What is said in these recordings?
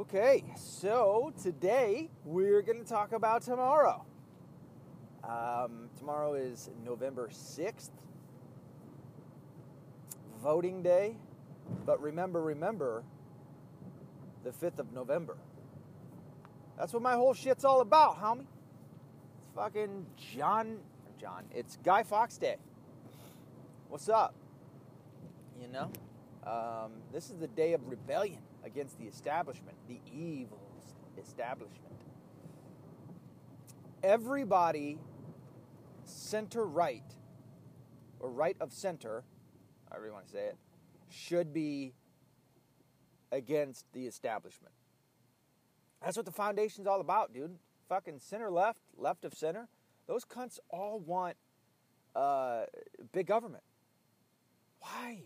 Okay, so today we're going to talk about tomorrow. Um, tomorrow is November 6th, voting day. But remember, remember, the 5th of November. That's what my whole shit's all about, homie. It's fucking John. John. It's Guy Fawkes Day. What's up? You know? Um, this is the day of rebellion against the establishment, the evil establishment. Everybody center right, or right of center, however you want to say it, should be against the establishment. That's what the foundation's all about, dude. Fucking center left, left of center. Those cunts all want uh, big government. Why?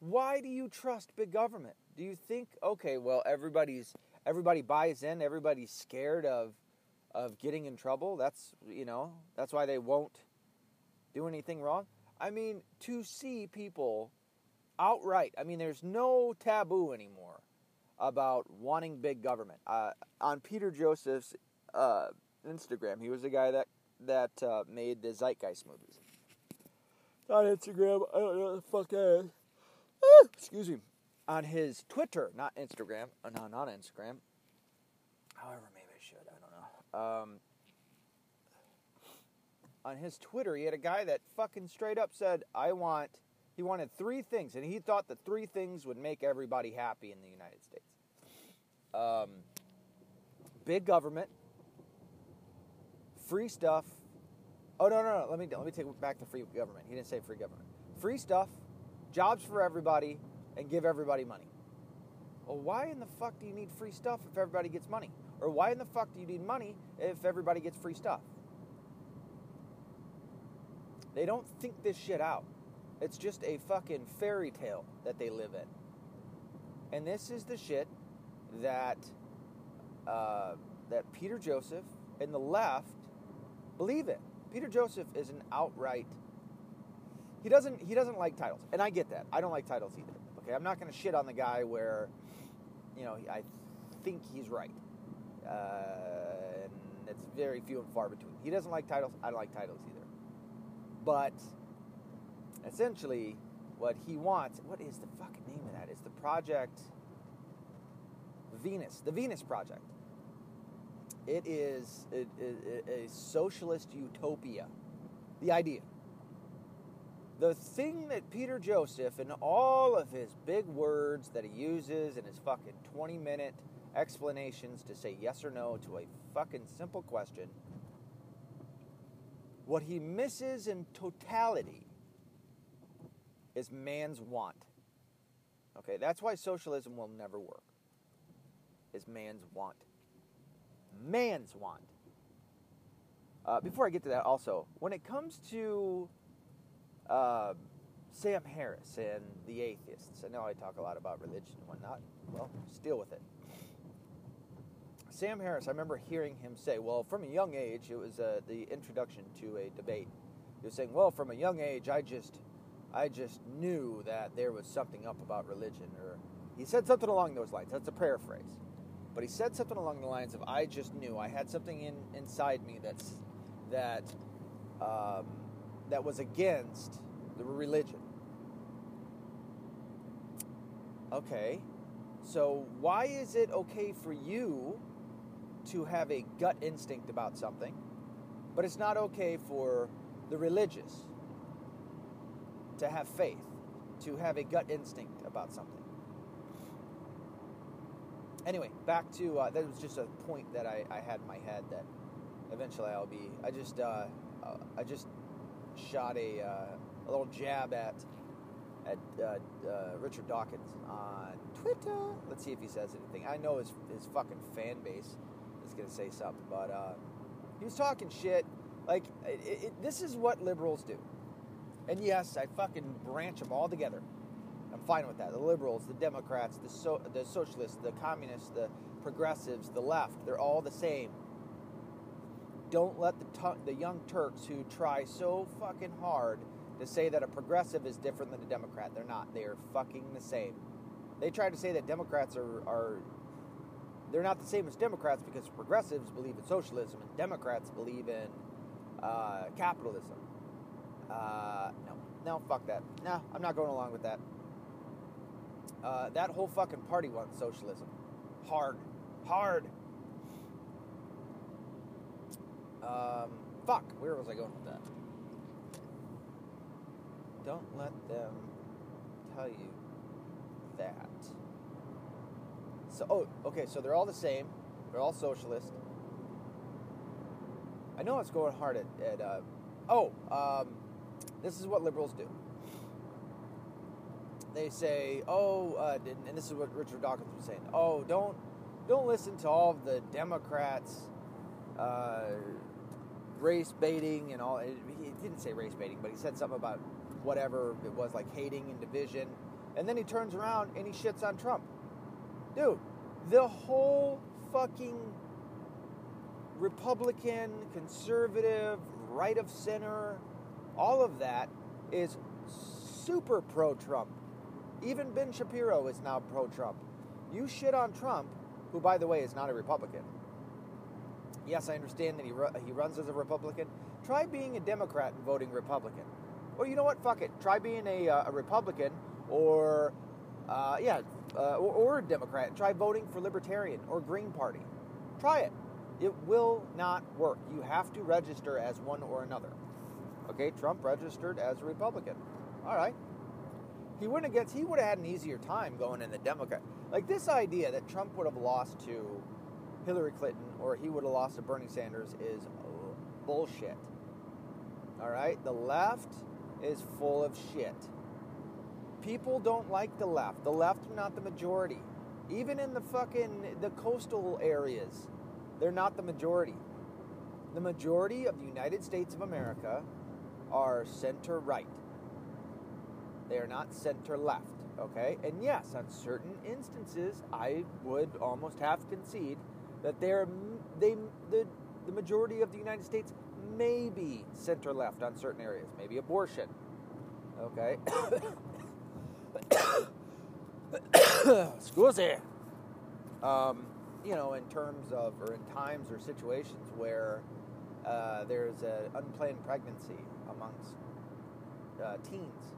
Why do you trust big government? Do you think okay, well everybody's everybody buys in, everybody's scared of of getting in trouble. That's you know, that's why they won't do anything wrong. I mean, to see people outright, I mean there's no taboo anymore about wanting big government. Uh, on Peter Joseph's uh, Instagram, he was the guy that that uh, made the Zeitgeist movies. On Instagram, I don't know what the fuck that is. Excuse me. On his Twitter, not Instagram, uh, no, not Instagram. However, maybe I should. I don't know. Um, on his Twitter, he had a guy that fucking straight up said, "I want." He wanted three things, and he thought the three things would make everybody happy in the United States. Um, big government, free stuff. Oh no, no, no! Let me let me take back the free government. He didn't say free government. Free stuff, jobs for everybody, and give everybody money. Well, why in the fuck do you need free stuff if everybody gets money? Or why in the fuck do you need money if everybody gets free stuff? They don't think this shit out. It's just a fucking fairy tale that they live in. And this is the shit that uh, that Peter Joseph and the left believe in. Peter Joseph is an outright. He doesn't. He doesn't like titles, and I get that. I don't like titles either. Okay, I'm not going to shit on the guy where, you know, I think he's right, uh, and it's very few and far between. He doesn't like titles. I don't like titles either. But essentially, what he wants. What is the fucking name of that? Is the project Venus? The Venus Project. It is a, a, a socialist utopia. The idea. The thing that Peter Joseph, and all of his big words that he uses in his fucking 20 minute explanations to say yes or no to a fucking simple question, what he misses in totality is man's want. Okay, that's why socialism will never work. Is man's want man's want. Uh, before I get to that, also, when it comes to uh, Sam Harris and the atheists, I know I talk a lot about religion and whatnot. Well, just deal with it. Sam Harris, I remember hearing him say, well, from a young age, it was uh, the introduction to a debate. He was saying, well, from a young age, I just, I just knew that there was something up about religion, or he said something along those lines. That's a paraphrase but he said something along the lines of I just knew I had something in inside me that's that um, that was against the religion. Okay, so why is it okay for you to have a gut instinct about something, but it's not okay for the religious to have faith, to have a gut instinct about something? anyway, back to uh, that was just a point that I, I had in my head that eventually I'll be. I just uh, uh, I just shot a uh, a little jab at at uh, uh, Richard Dawkins on Twitter. Let's see if he says anything. I know his his fucking fan base is gonna say something, but he was talking shit. Like it, it, this is what liberals do. And yes, I fucking branch them all together. I'm fine with that. The liberals, the Democrats, the so, the socialists, the communists, the progressives, the left, they're all the same. Don't let the tu- the young Turks who try so fucking hard to say that a progressive is different than a Democrat. They're not. They are fucking the same. They try to say that Democrats are are they're not the same as Democrats because progressives believe in socialism and Democrats believe in uh, capitalism. Uh, no, no, fuck that. No, I'm not going along with that. Uh, that whole fucking party wants socialism. Hard. Hard. Um, fuck, where was I going with that? Don't let them tell you that. So, oh, okay, so they're all the same. They're all socialist. I know it's going hard at, at uh, oh, um, this is what liberals do. They say, oh, uh, and this is what Richard Dawkins was saying. Oh, don't, don't listen to all the Democrats, uh, race baiting and all. He didn't say race baiting, but he said something about whatever it was, like hating and division. And then he turns around and he shits on Trump. Dude, the whole fucking Republican, conservative, right of center, all of that is super pro Trump. Even Ben Shapiro is now pro Trump. You shit on Trump, who, by the way, is not a Republican. Yes, I understand that he, ru- he runs as a Republican. Try being a Democrat and voting Republican. Or you know what? Fuck it. Try being a, uh, a Republican or, uh, yeah, uh, or, or a Democrat. Try voting for Libertarian or Green Party. Try it. It will not work. You have to register as one or another. Okay, Trump registered as a Republican. All right. He went against. He would have had an easier time going in the Democrat. Like this idea that Trump would have lost to Hillary Clinton or he would have lost to Bernie Sanders is bullshit. All right, the left is full of shit. People don't like the left. The left are not the majority. Even in the fucking the coastal areas, they're not the majority. The majority of the United States of America are center right. They are not center left, okay? And yes, on certain instances, I would almost have to concede that they're they the the majority of the United States may be center left on certain areas, maybe abortion. Okay. Scusi. Um, you know, in terms of, or in times or situations where uh, there's an unplanned pregnancy amongst uh, teens.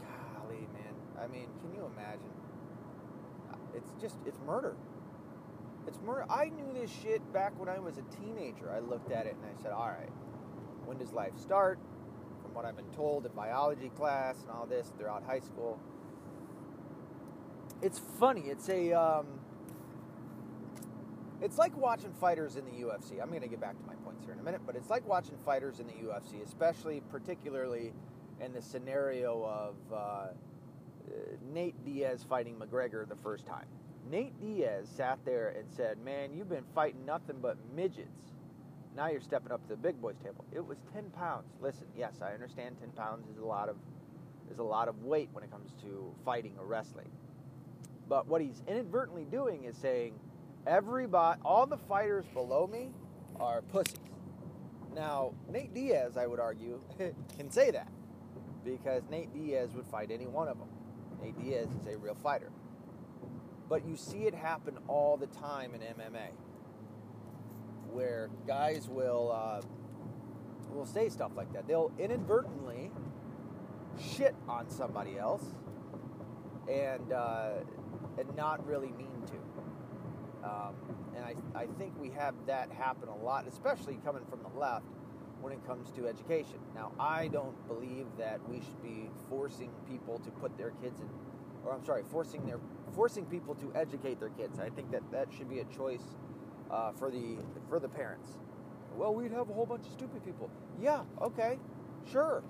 Golly, man. I mean, can you imagine? It's just, it's murder. It's murder. I knew this shit back when I was a teenager. I looked at it and I said, all right, when does life start? From what I've been told in biology class and all this throughout high school. It's funny. It's a, um, it's like watching fighters in the UFC. I'm going to get back to my points here in a minute, but it's like watching fighters in the UFC, especially particularly in the scenario of uh, Nate Diaz fighting McGregor the first time. Nate Diaz sat there and said, "Man, you've been fighting nothing but midgets. Now you're stepping up to the big boys table." It was 10 pounds. Listen, yes, I understand 10 pounds is a lot of is a lot of weight when it comes to fighting or wrestling. But what he's inadvertently doing is saying, everybody, all the fighters below me are pussies. Now, Nate Diaz, I would argue, can say that because Nate Diaz would fight any one of them. Nate Diaz is a real fighter. But you see it happen all the time in MMA, where guys will uh, will say stuff like that. They'll inadvertently shit on somebody else, and uh, and not really mean to. Um, and I, I think we have that happen a lot, especially coming from the left when it comes to education. Now, I don't believe that we should be forcing people to put their kids in, or I'm sorry, forcing their forcing people to educate their kids. I think that that should be a choice uh, for the for the parents. Well, we'd have a whole bunch of stupid people. Yeah, okay, sure.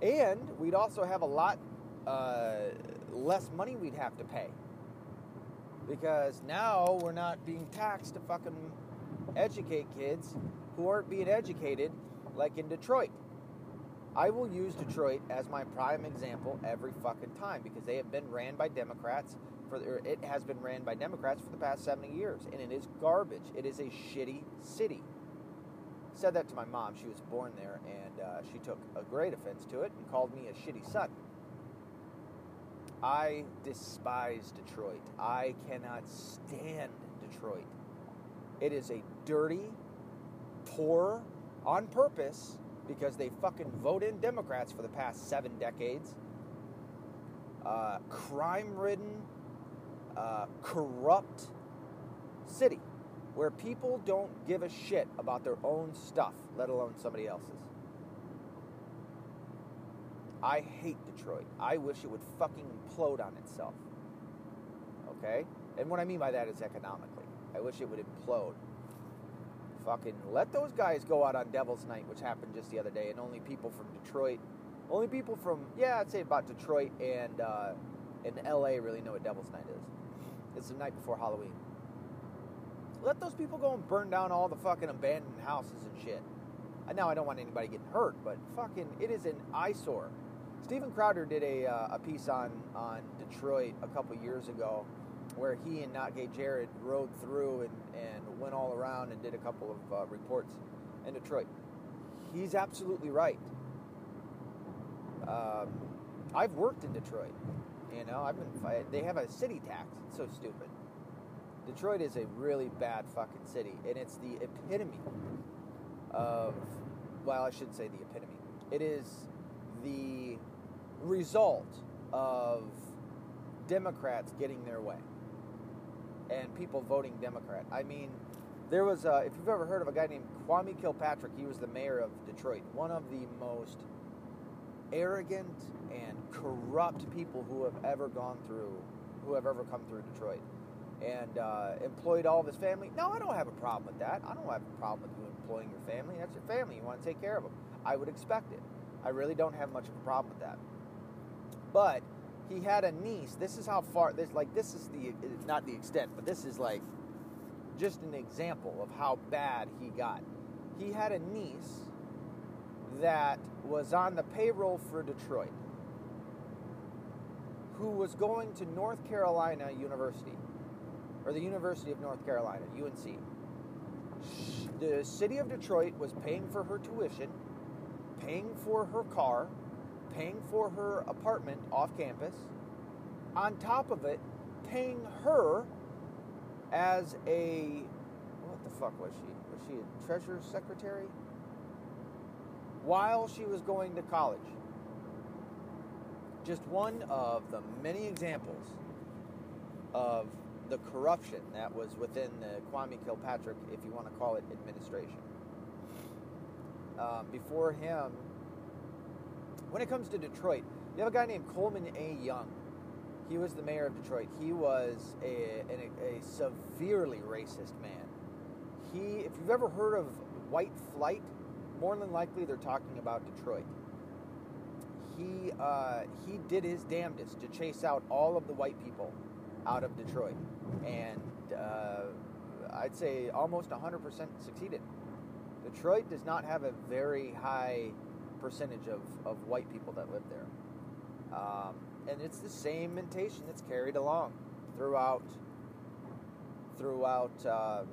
And we'd also have a lot uh, less money we'd have to pay because now we're not being taxed to fucking educate kids who aren't being educated like in Detroit. I will use Detroit as my prime example every fucking time because they have been ran by Democrats for it has been ran by Democrats for the past 70 years and it is garbage. It is a shitty city. Said that to my mom. She was born there and uh, she took a great offense to it and called me a shitty son. I despise Detroit. I cannot stand Detroit. It is a dirty, poor, on purpose, because they fucking vote in Democrats for the past seven decades, uh, crime ridden, uh, corrupt city where people don't give a shit about their own stuff, let alone somebody else's. I hate Detroit. I wish it would fucking implode on itself. Okay? And what I mean by that is economically. I wish it would implode. Fucking let those guys go out on Devil's Night, which happened just the other day, and only people from Detroit, only people from, yeah, I'd say about Detroit and, uh, and LA really know what Devil's Night is. It's the night before Halloween. Let those people go and burn down all the fucking abandoned houses and shit. Now I don't want anybody getting hurt, but fucking, it is an eyesore. Steven Crowder did a, uh, a piece on, on Detroit a couple years ago where he and Not Gay Jared rode through and, and went all around and did a couple of uh, reports in Detroit. He's absolutely right. Um, I've worked in Detroit. You know, I've been. They have a city tax. It's so stupid. Detroit is a really bad fucking city, and it's the epitome of. Well, I shouldn't say the epitome. It is the result of Democrats getting their way and people voting Democrat. I mean, there was, uh, if you've ever heard of a guy named Kwame Kilpatrick, he was the mayor of Detroit, one of the most arrogant and corrupt people who have ever gone through, who have ever come through Detroit, and uh, employed all of his family. No, I don't have a problem with that. I don't have a problem with you employing your family. That's your family. You want to take care of them. I would expect it. I really don't have much of a problem with that. But he had a niece. This is how far this like this is the not the extent, but this is like just an example of how bad he got. He had a niece that was on the payroll for Detroit who was going to North Carolina University or the University of North Carolina, UNC. The city of Detroit was paying for her tuition, paying for her car, paying for her apartment off campus, on top of it, paying her as a what the fuck was she? Was she a treasurer's secretary? While she was going to college. Just one of the many examples of the corruption that was within the Kwame Kilpatrick, if you want to call it, administration. Um, before him, when it comes to Detroit, you have a guy named Coleman A. Young. He was the mayor of Detroit. He was a, a, a severely racist man. He, if you've ever heard of white flight, more than likely they're talking about Detroit. He uh, he did his damnedest to chase out all of the white people out of Detroit, and uh, I'd say almost 100% succeeded. Detroit does not have a very high percentage of, of white people that live there. Um, and it's the same mentation that's carried along throughout throughout um,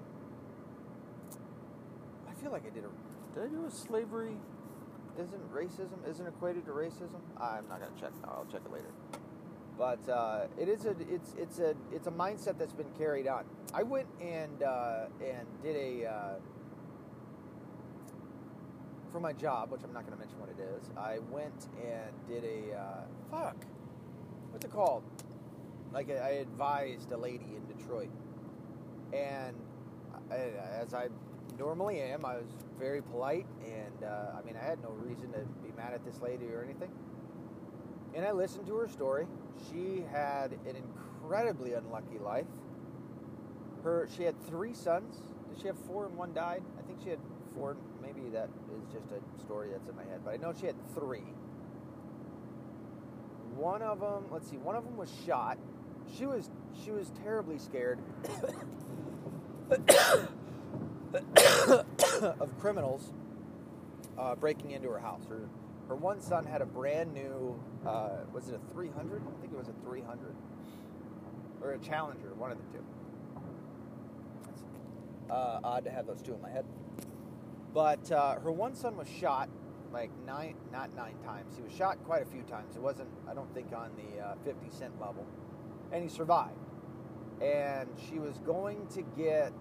I feel like I did a did I do a slavery? Isn't racism isn't equated to racism? I'm not gonna check I'll check it later. But uh, it is a it's it's a it's a mindset that's been carried on. I went and uh, and did a uh, for my job, which I'm not going to mention what it is, I went and did a uh, fuck. What's it called? Like I advised a lady in Detroit, and I, as I normally am, I was very polite, and uh, I mean I had no reason to be mad at this lady or anything. And I listened to her story. She had an incredibly unlucky life. Her she had three sons. Did she have four and one died? I think she had four maybe that is just a story that's in my head, but I know she had three. One of them, let's see, one of them was shot. She was she was terribly scared of criminals uh, breaking into her house. Her her one son had a brand new, uh, was it a 300? I think it was a 300 or a Challenger, one of the two. Uh, odd to have those two in my head. But uh, her one son was shot like nine, not nine times. He was shot quite a few times. It wasn't, I don't think, on the uh, 50 cent level. And he survived. And she was going to get.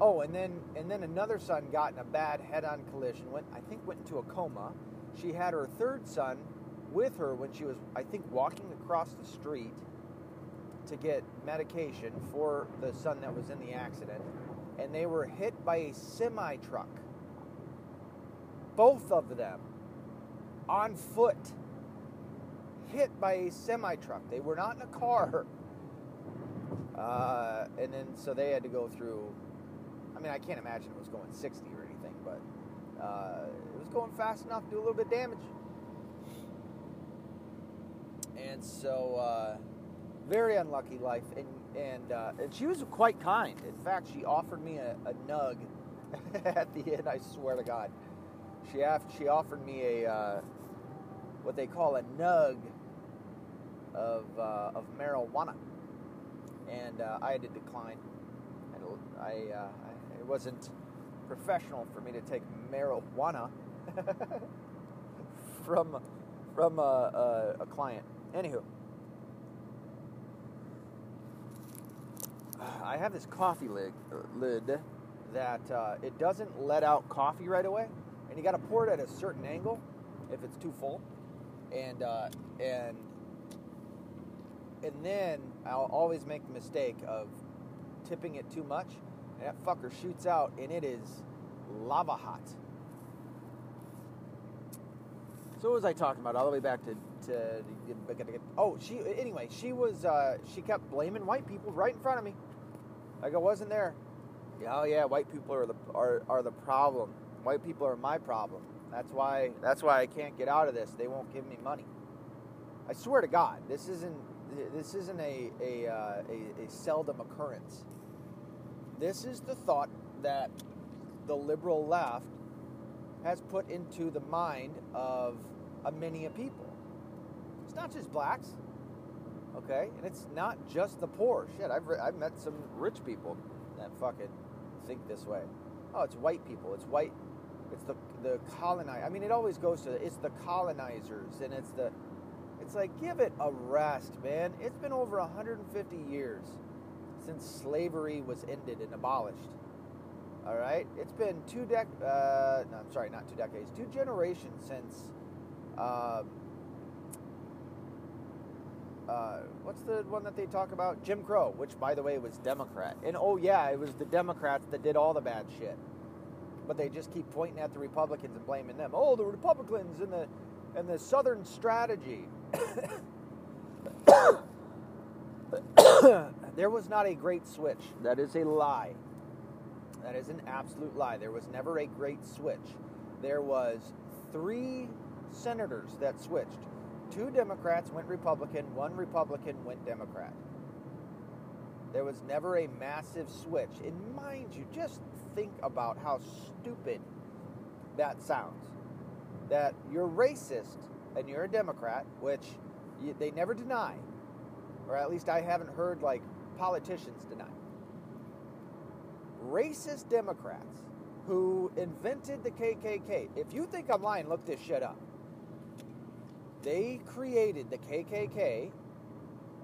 Oh, and then and then another son got in a bad head-on collision. Went, I think, went into a coma. She had her third son with her when she was, I think, walking across the street to get medication for the son that was in the accident, and they were hit by a semi truck. Both of them on foot, hit by a semi truck. They were not in a car. Uh, and then, so they had to go through. I mean, I can't imagine it was going 60 or anything, but uh, it was going fast enough to do a little bit of damage. And so, uh, very unlucky life, and and uh, and she was quite kind. In fact, she offered me a, a nug at the end. I swear to God, she af- she offered me a uh, what they call a nug of uh, of marijuana, and uh, I had to decline. I, I, uh, I it wasn't professional for me to take marijuana from from a, a, a client. Anywho. I have this coffee lid, lid that uh, it doesn't let out coffee right away, and you got to pour it at a certain angle if it's too full, and uh, and and then I'll always make the mistake of tipping it too much, and that fucker shoots out, and it is lava hot. So what was I talking about? All the way back to, to oh she anyway she was uh, she kept blaming white people right in front of me. Like I wasn't there. Oh yeah, white people are the are, are the problem. White people are my problem. That's why that's why I can't get out of this. They won't give me money. I swear to God, this isn't this isn't a a, uh, a, a seldom occurrence. This is the thought that the liberal left has put into the mind of a many a people. It's not just blacks okay? And it's not just the poor. Shit, I've, re- I've met some rich people that fucking think this way. Oh, it's white people. It's white. It's the the colonize. I mean, it always goes to the, it's the colonizers, and it's the. It's like give it a rest, man. It's been over 150 years since slavery was ended and abolished. All right, it's been two dec. Uh, no, I'm sorry, not two decades. Two generations since. Um, uh, what's the one that they talk about? Jim Crow, which by the way was Democrat. And oh yeah, it was the Democrats that did all the bad shit. But they just keep pointing at the Republicans and blaming them. Oh, the Republicans and the and the Southern strategy. there was not a great switch. That is a lie. That is an absolute lie. There was never a great switch. There was three senators that switched Two Democrats went Republican, one Republican went Democrat. There was never a massive switch. And mind you, just think about how stupid that sounds. That you're racist and you're a Democrat, which you, they never deny, or at least I haven't heard like politicians deny. Racist Democrats who invented the KKK. If you think I'm lying, look this shit up. They created the KKK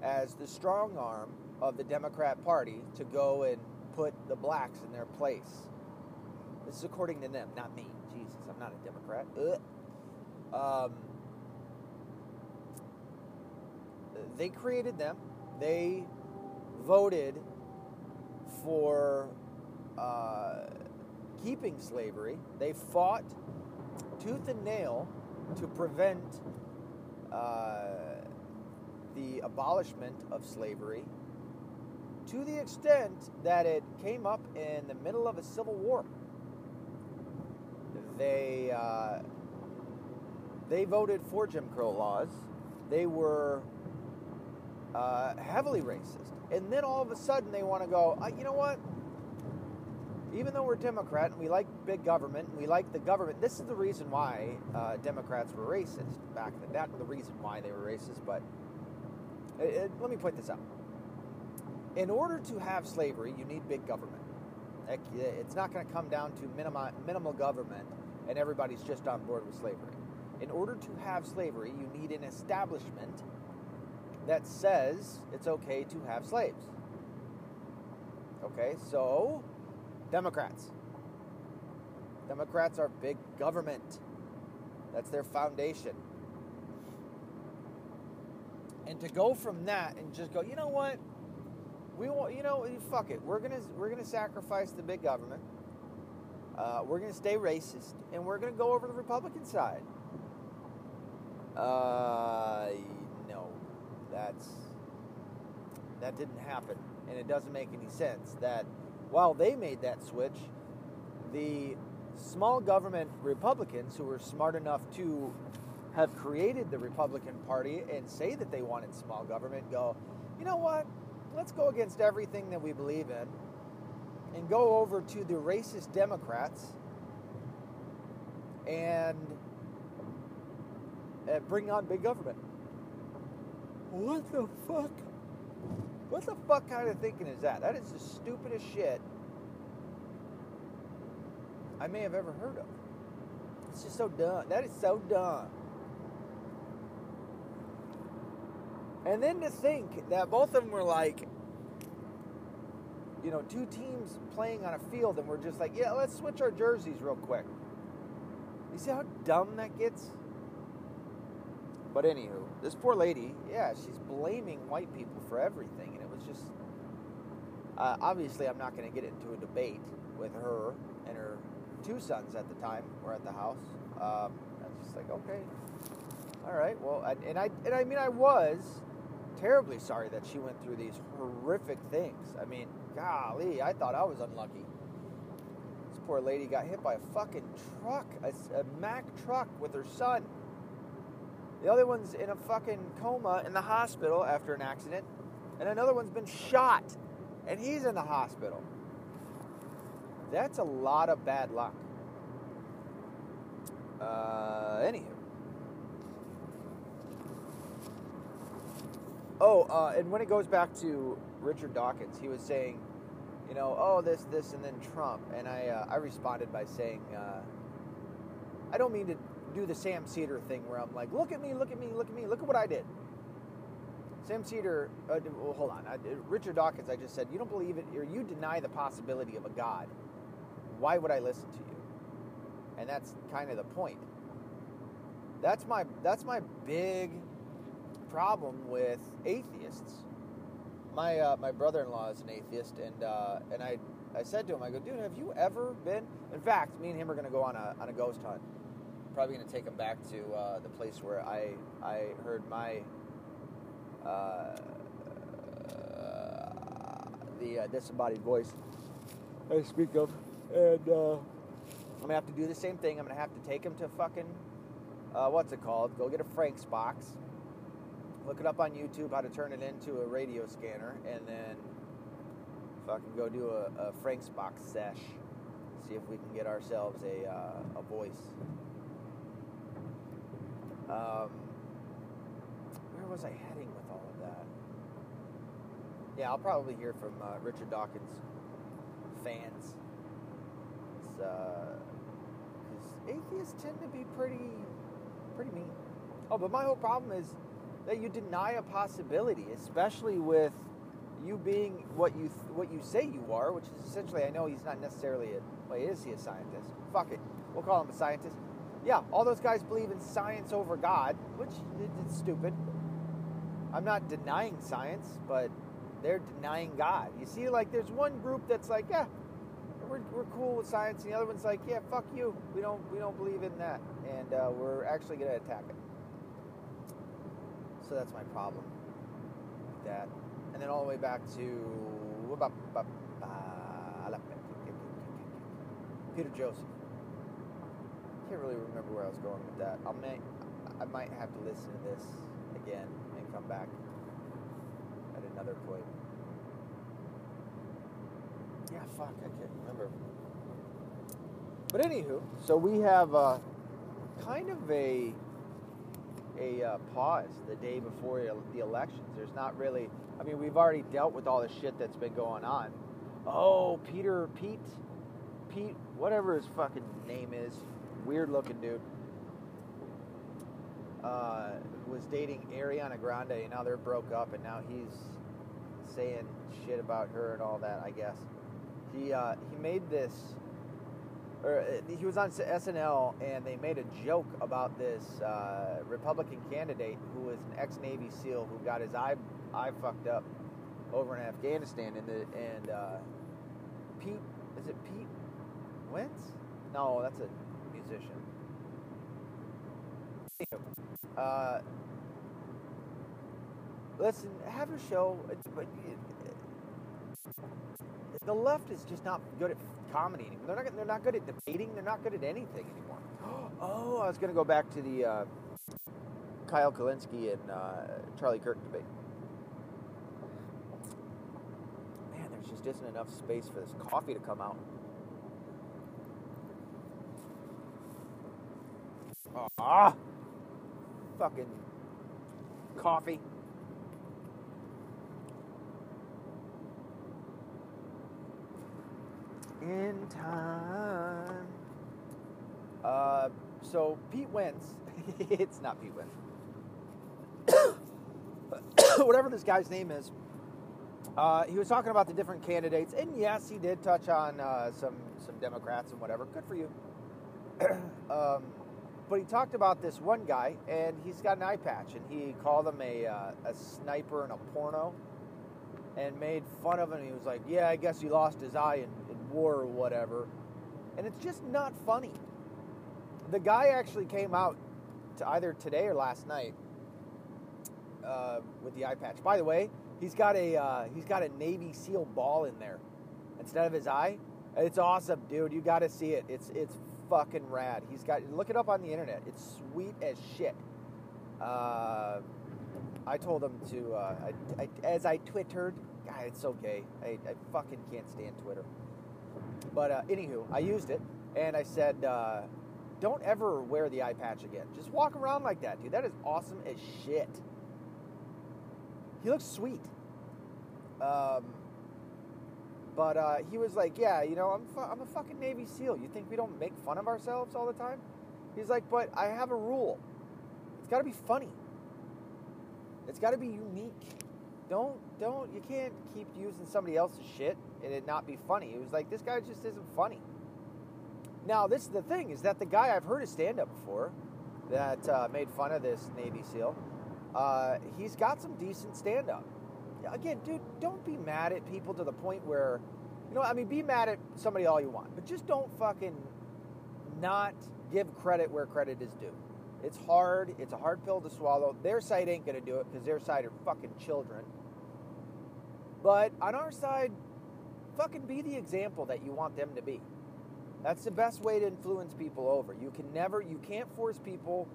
as the strong arm of the Democrat Party to go and put the blacks in their place. This is according to them, not me. Jesus, I'm not a Democrat. Um, they created them. They voted for uh, keeping slavery. They fought tooth and nail to prevent uh, the abolishment of slavery to the extent that it came up in the middle of a civil war. They uh, they voted for Jim Crow laws. They were uh, heavily racist, and then all of a sudden they want to go. Uh, you know what? Even though we're Democrat and we like big government we like the government, this is the reason why uh, Democrats were racist back then. Not the reason why they were racist, but it, uh, it, uh, let me point this out. In order to have slavery, you need big government. It's not going to come down to minima, minimal government and everybody's just on board with slavery. In order to have slavery, you need an establishment that says it's okay to have slaves. Okay, so Democrats. Democrats are big government. That's their foundation. And to go from that and just go, you know what? We want, you know, fuck it. We're gonna we're gonna sacrifice the big government. Uh, we're gonna stay racist, and we're gonna go over the Republican side. Uh, no, that's that didn't happen, and it doesn't make any sense. That while they made that switch, the small government Republicans who were smart enough to have created the Republican Party and say that they wanted small government go, you know what? Let's go against everything that we believe in and go over to the racist Democrats and uh, bring on big government. What the fuck? What the fuck kind of thinking is that? That is the stupidest shit I may have ever heard of. It's just so dumb. That is so dumb. And then to think that both of them were like, you know, two teams playing on a field, and we're just like, yeah, let's switch our jerseys real quick. You see how dumb that gets? But anywho, this poor lady, yeah, she's blaming white people for everything, and it was just. Uh, obviously, I'm not going to get into a debate with her and her two sons at the time were at the house. Um, I was just like, okay, all right, well, and I and I mean, I was terribly sorry that she went through these horrific things. I mean, golly, I thought I was unlucky. This poor lady got hit by a fucking truck, a, a Mack truck with her son. The other one's in a fucking coma in the hospital after an accident, and another one's been shot, and he's in the hospital. That's a lot of bad luck. Uh, anywho. Oh, uh, and when it goes back to Richard Dawkins, he was saying, you know, oh, this, this, and then Trump. And I, uh, I responded by saying, uh, I don't mean to do the Sam Seder thing where I'm like, look at me, look at me, look at me, look at what I did. Sam Seder, uh, well, hold on. I, Richard Dawkins, I just said, you don't believe it, or you deny the possibility of a God. Why would I listen to you? And that's kind of the point. That's my that's my big problem with atheists. My uh, my brother-in-law is an atheist, and uh, and I I said to him, I go, dude, have you ever been? In fact, me and him are going to go on a on a ghost hunt. Probably going to take him back to uh, the place where I I heard my uh, the uh, disembodied voice I speak of, and uh, I'm gonna have to do the same thing. I'm gonna have to take him to fucking uh, what's it called? Go get a Frank's box look it up on YouTube how to turn it into a radio scanner, and then fucking go do a, a Frank's box sesh. See if we can get ourselves a uh, a voice. Um, where was I heading with all of that? Yeah, I'll probably hear from uh, Richard Dawkins fans. Because uh, atheists tend to be pretty pretty mean. Oh, but my whole problem is that you deny a possibility, especially with you being what you th- what you say you are, which is essentially, I know he's not necessarily a, well, is he a scientist? Fuck it, we'll call him a scientist. Yeah, all those guys believe in science over God, which is stupid. I'm not denying science, but they're denying God. You see, like there's one group that's like, yeah, we're, we're cool with science, and the other one's like, yeah, fuck you, we don't we don't believe in that, and uh, we're actually gonna attack it. So that's my problem with that. And then all the way back to Peter Joseph. Can't really remember where I was going with that. I may, I might have to listen to this again and come back another point. Yeah, fuck, I can't remember. But anywho, so we have uh, kind of a a uh, pause the day before the elections. There's not really. I mean, we've already dealt with all the shit that's been going on. Oh, Peter, Pete, Pete, whatever his fucking name is, weird looking dude. Uh, was dating Ariana Grande, and now they're broke up, and now he's saying shit about her and all that. I guess he uh, he made this, or uh, he was on SNL, and they made a joke about this uh, Republican candidate who was an ex Navy SEAL who got his eye eye fucked up over in Afghanistan, and the and uh, Pete is it Pete Wentz? No, that's a musician. Uh, listen, have a show, but the left is just not good at comedy anymore. They're not, they're not good at debating. They're not good at anything anymore. Oh, I was going to go back to the uh, Kyle Kulinski and uh, Charlie Kirk debate. Man, there's just isn't enough space for this coffee to come out. Ah, fucking coffee. In time. Uh, so Pete Wentz, it's not Pete Wentz. Whatever this guy's name is, uh, he was talking about the different candidates, and yes, he did touch on uh, some some Democrats and whatever. Good for you. um, but he talked about this one guy, and he's got an eye patch, and he called him a, uh, a sniper and a porno, and made fun of him. He was like, "Yeah, I guess he lost his eye in, in war or whatever," and it's just not funny. The guy actually came out to either today or last night uh, with the eye patch. By the way, he's got a uh, he's got a Navy SEAL ball in there instead of his eye. It's awesome, dude. You got to see it. It's it's fucking rad. He's got look it up on the internet. It's sweet as shit. Uh, I told him to uh, I, I, as I twittered. God, it's okay. I, I fucking can't stand Twitter. But uh, anywho, I used it and I said, uh, don't ever wear the eye patch again. Just walk around like that, dude. That is awesome as shit. He looks sweet. Um, but uh, he was like, "Yeah, you know, I'm fu- I'm a fucking Navy SEAL. You think we don't make fun of ourselves all the time?" He's like, "But I have a rule. It's got to be funny. It's got to be unique. Don't don't you can't keep using somebody else's shit and it not be funny." It was like, "This guy just isn't funny." Now, this is the thing: is that the guy I've heard his stand up before that uh, made fun of this Navy SEAL. Uh, he's got some decent stand up again, dude, don't be mad at people to the point where, you know, I mean, be mad at somebody all you want, but just don't fucking not give credit where credit is due. It's hard. It's a hard pill to swallow. Their side ain't going to do it because their side are fucking children. But on our side, fucking be the example that you want them to be. That's the best way to influence people over. You can never, you can't force people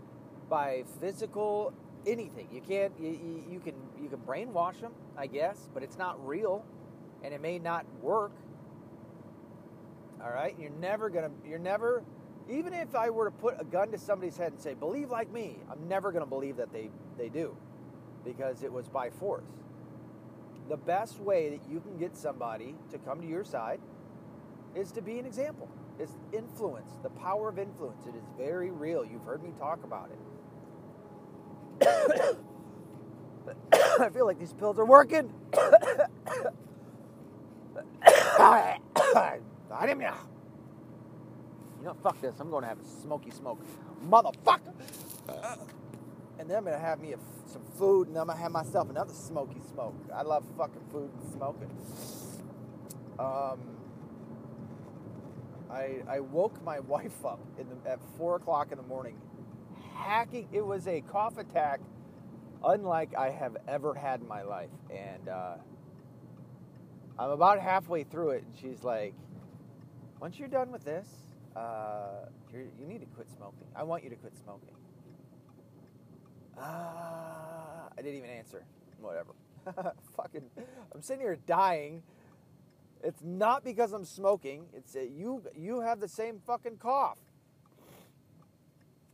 by physical anything. You can't. You, you, can you can brainwash them, I guess, but it's not real, and it may not work. All right, you're never gonna. You're never. Even if I were to put a gun to somebody's head and say, "Believe like me," I'm never gonna believe that they they do, because it was by force. The best way that you can get somebody to come to your side is to be an example. It's influence, the power of influence. It is very real. You've heard me talk about it. I feel like these pills are working. I didn't know. You know, fuck this. I'm going to have a smoky smoke. Motherfucker! And then I'm to have me a, some food, and I'm to have myself another smoky smoke. I love fucking food and smoking. Um, I, I woke my wife up in the, at 4 o'clock in the morning hacking. It was a cough attack unlike I have ever had in my life. And uh, I'm about halfway through it, and she's like, once you're done with this, uh, you need to quit smoking. I want you to quit smoking. Uh, I didn't even answer. Whatever. Fucking, I'm sitting here dying. It's not because I'm smoking. It's you you have the same fucking cough.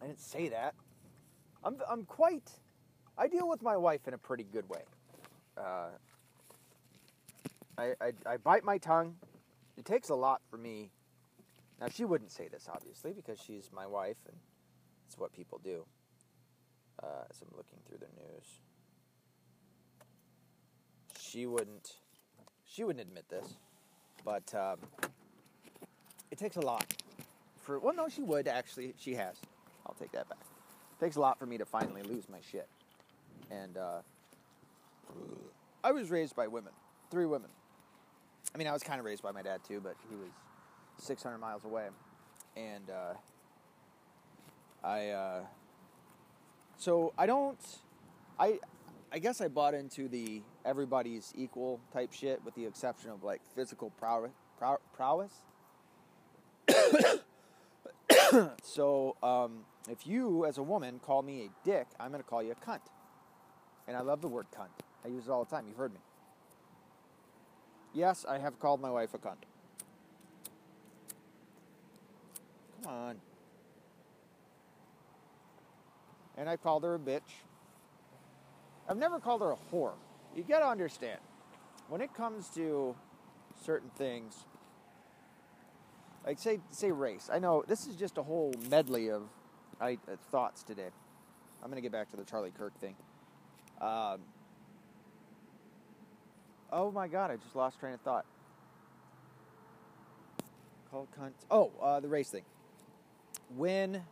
I didn't say that. I'm, I'm quite, I deal with my wife in a pretty good way. Uh, I, I, I bite my tongue. It takes a lot for me Now, she wouldn't say this, obviously, because she's my wife and it's what people do. Uh, as I'm looking through the news, she wouldn't. She wouldn't admit this, but um, it takes a lot for. Well, no, she would actually. She has. I'll take that back. It takes a lot for me to finally lose my shit, and uh, I was raised by women, three women. I mean, I was kind of raised by my dad too, but he was 600 miles away, and uh, I. So I don't. I I guess I bought into the everybody's equal type shit, with the exception of like physical prowess. prowess. so um, if you, as a woman, call me a dick, I'm going to call you a cunt. And I love the word cunt. I use it all the time. You've heard me. Yes, I have called my wife a cunt. Come on. And I called her a bitch. I've never called her a whore. You gotta understand, when it comes to certain things, like say say race. I know this is just a whole medley of I, uh, thoughts today. I'm gonna get back to the Charlie Kirk thing. Um, oh my God, I just lost train of thought. Called cunt. Oh, uh, the race thing when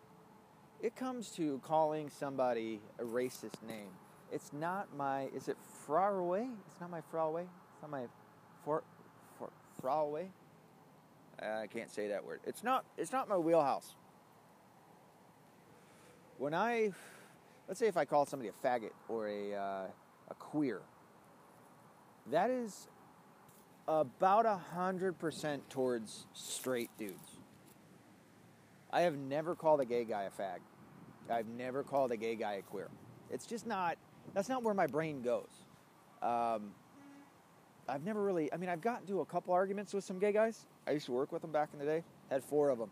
it comes to calling somebody a racist name, it's not my. Is it Faraway? It's not my Faraway. It's not my for for Faraway. I can't say that word. It's not. It's not my wheelhouse. When I, let's say, if I call somebody a faggot or a uh, a queer, that is about a hundred percent towards straight dudes. I have never called a gay guy a fag. I've never called a gay guy a queer. It's just not, that's not where my brain goes. Um, I've never really, I mean, I've gotten to a couple arguments with some gay guys. I used to work with them back in the day, had four of them.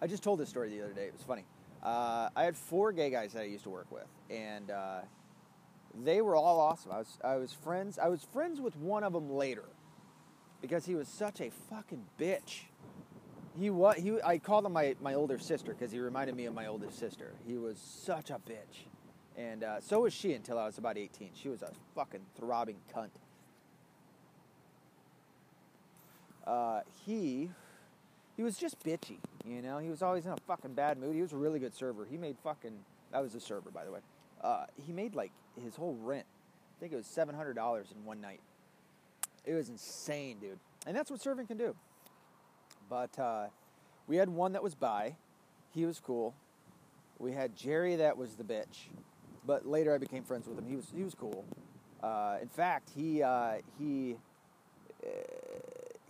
I just told this story the other day, it was funny. Uh, I had four gay guys that I used to work with, and uh, they were all awesome. I was, I was friends, I was friends with one of them later because he was such a fucking bitch he was he. I called him my, my older sister because he reminded me of my older sister. He was such a bitch, and uh, so was she until I was about eighteen. She was a fucking throbbing cunt. Uh, he he was just bitchy, you know. He was always in a fucking bad mood. He was a really good server. He made fucking that was a server, by the way. Uh, he made like his whole rent. I think it was seven hundred dollars in one night. It was insane, dude. And that's what serving can do. But uh, we had one that was by. He was cool. We had Jerry that was the bitch. But later I became friends with him. He was he was cool. Uh, in fact, he uh, he uh,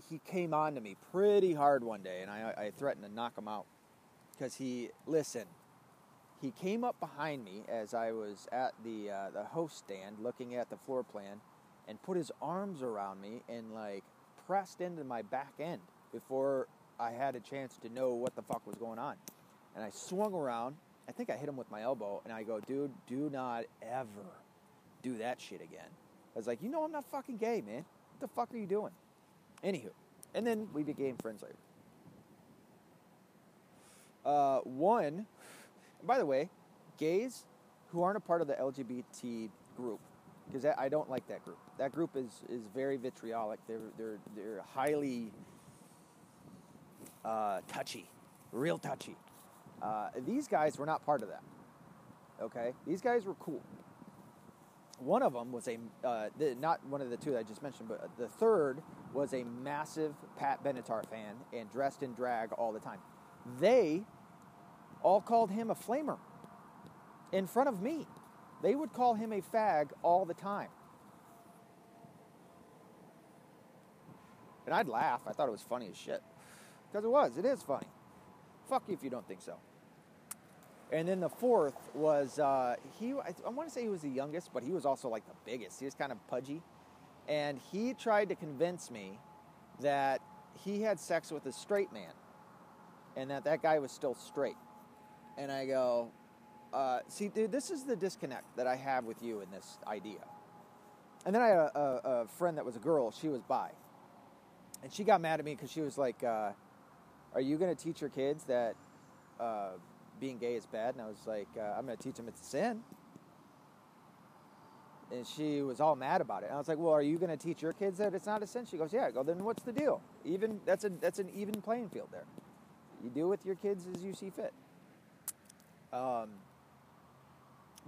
he came on to me pretty hard one day, and I, I threatened to knock him out because he listen. He came up behind me as I was at the uh, the host stand looking at the floor plan, and put his arms around me and like pressed into my back end before I had a chance to know what the fuck was going on. And I swung around. I think I hit him with my elbow, and I go, dude, do not ever do that shit again. I was like, you know, I'm not fucking gay, man. What the fuck are you doing? Anywho, and then we became friends later. Uh, one, by the way, gays who aren't a part of the LGBT group, because I don't like that group. That group is, is very vitriolic. They're, they're, they're highly uh, touchy, real touchy. Uh, these guys were not part of that. Okay, these guys were cool. One of them was a uh, the, not one of the two that I just mentioned, but the third was a massive Pat Benatar fan and dressed in drag all the time. They all called him a flamer in front of me. They would call him a fag all the time. And I'd laugh. I thought it was funny as shit. Because it was. It is funny. Fuck you if you don't think so. And then the fourth was uh, he. I, I want to say he was the youngest, but he was also like the biggest. He was kind of pudgy, and he tried to convince me that he had sex with a straight man, and that that guy was still straight. And I go, uh, see, dude, this is the disconnect that I have with you in this idea. And then I had a, a, a friend that was a girl. She was bi, and she got mad at me because she was like. Uh, "Are you going to teach your kids that uh, being gay is bad?" And I was like, uh, "I'm going to teach them it's a sin." And she was all mad about it. And I was like, "Well, are you going to teach your kids that it's not a sin?" She goes, "Yeah." I go, "Then what's the deal? Even that's a that's an even playing field there. You do with your kids as you see fit." Um,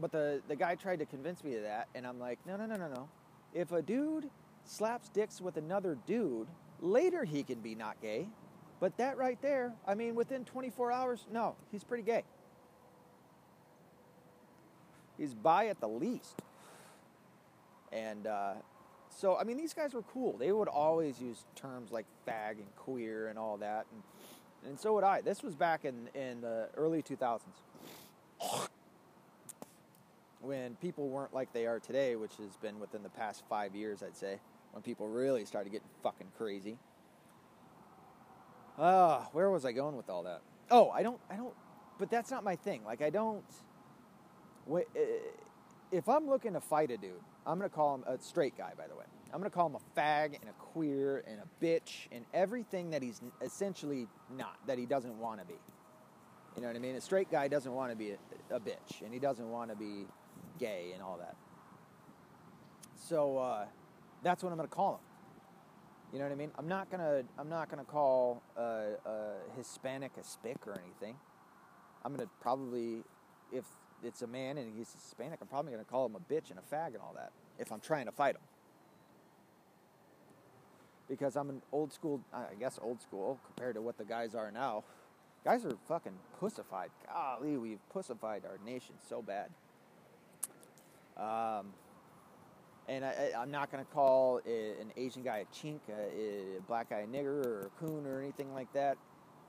but the the guy tried to convince me of that, and I'm like, "No, no, no, no, no. If a dude slaps dicks with another dude, later he can be not gay." But that right there, I mean, within 24 hours, no, he's pretty gay. He's bi at the least. And uh, so, I mean, these guys were cool. They would always use terms like fag and queer and all that. And, and so would I. This was back in, in the early 2000s when people weren't like they are today, which has been within the past five years, I'd say, when people really started getting fucking crazy. Uh, where was I going with all that? Oh, I don't, I don't, but that's not my thing. Like, I don't. If I'm looking to fight a dude, I'm gonna call him a straight guy, by the way. I'm gonna call him a fag and a queer and a bitch and everything that he's essentially not, that he doesn't want to be. You know what I mean? A straight guy doesn't want to be a, a bitch, and he doesn't want to be gay and all that. So uh, that's what I'm gonna call him. You know what I mean? I'm not gonna I'm not gonna call a, a Hispanic a spick or anything. I'm gonna probably, if it's a man and he's Hispanic, I'm probably gonna call him a bitch and a fag and all that if I'm trying to fight him. Because I'm an old school, I guess old school compared to what the guys are now. Guys are fucking pussified. Golly, we've pussified our nation so bad. Um, and I, am not going to call an Asian guy a chink, a, a, black guy a nigger, or a coon, or anything like that.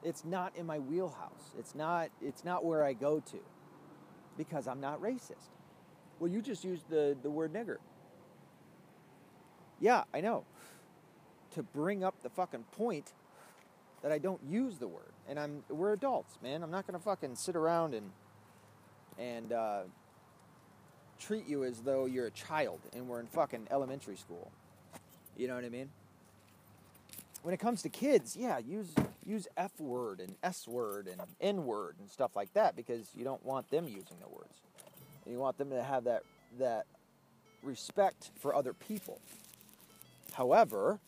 It's not in my wheelhouse. It's not. It's not where I go to, because I'm not racist. Well, you just used the the word nigger. Yeah, I know. To bring up the fucking point that I don't use the word, and I'm we're adults, man. I'm not going to fucking sit around and and uh, treat you as though you're a child and we're in fucking elementary school. You know what I mean? When it comes to kids, yeah, use use F word and S word and N word and stuff like that because you don't want them using the words. And you want them to have that that respect for other people. However,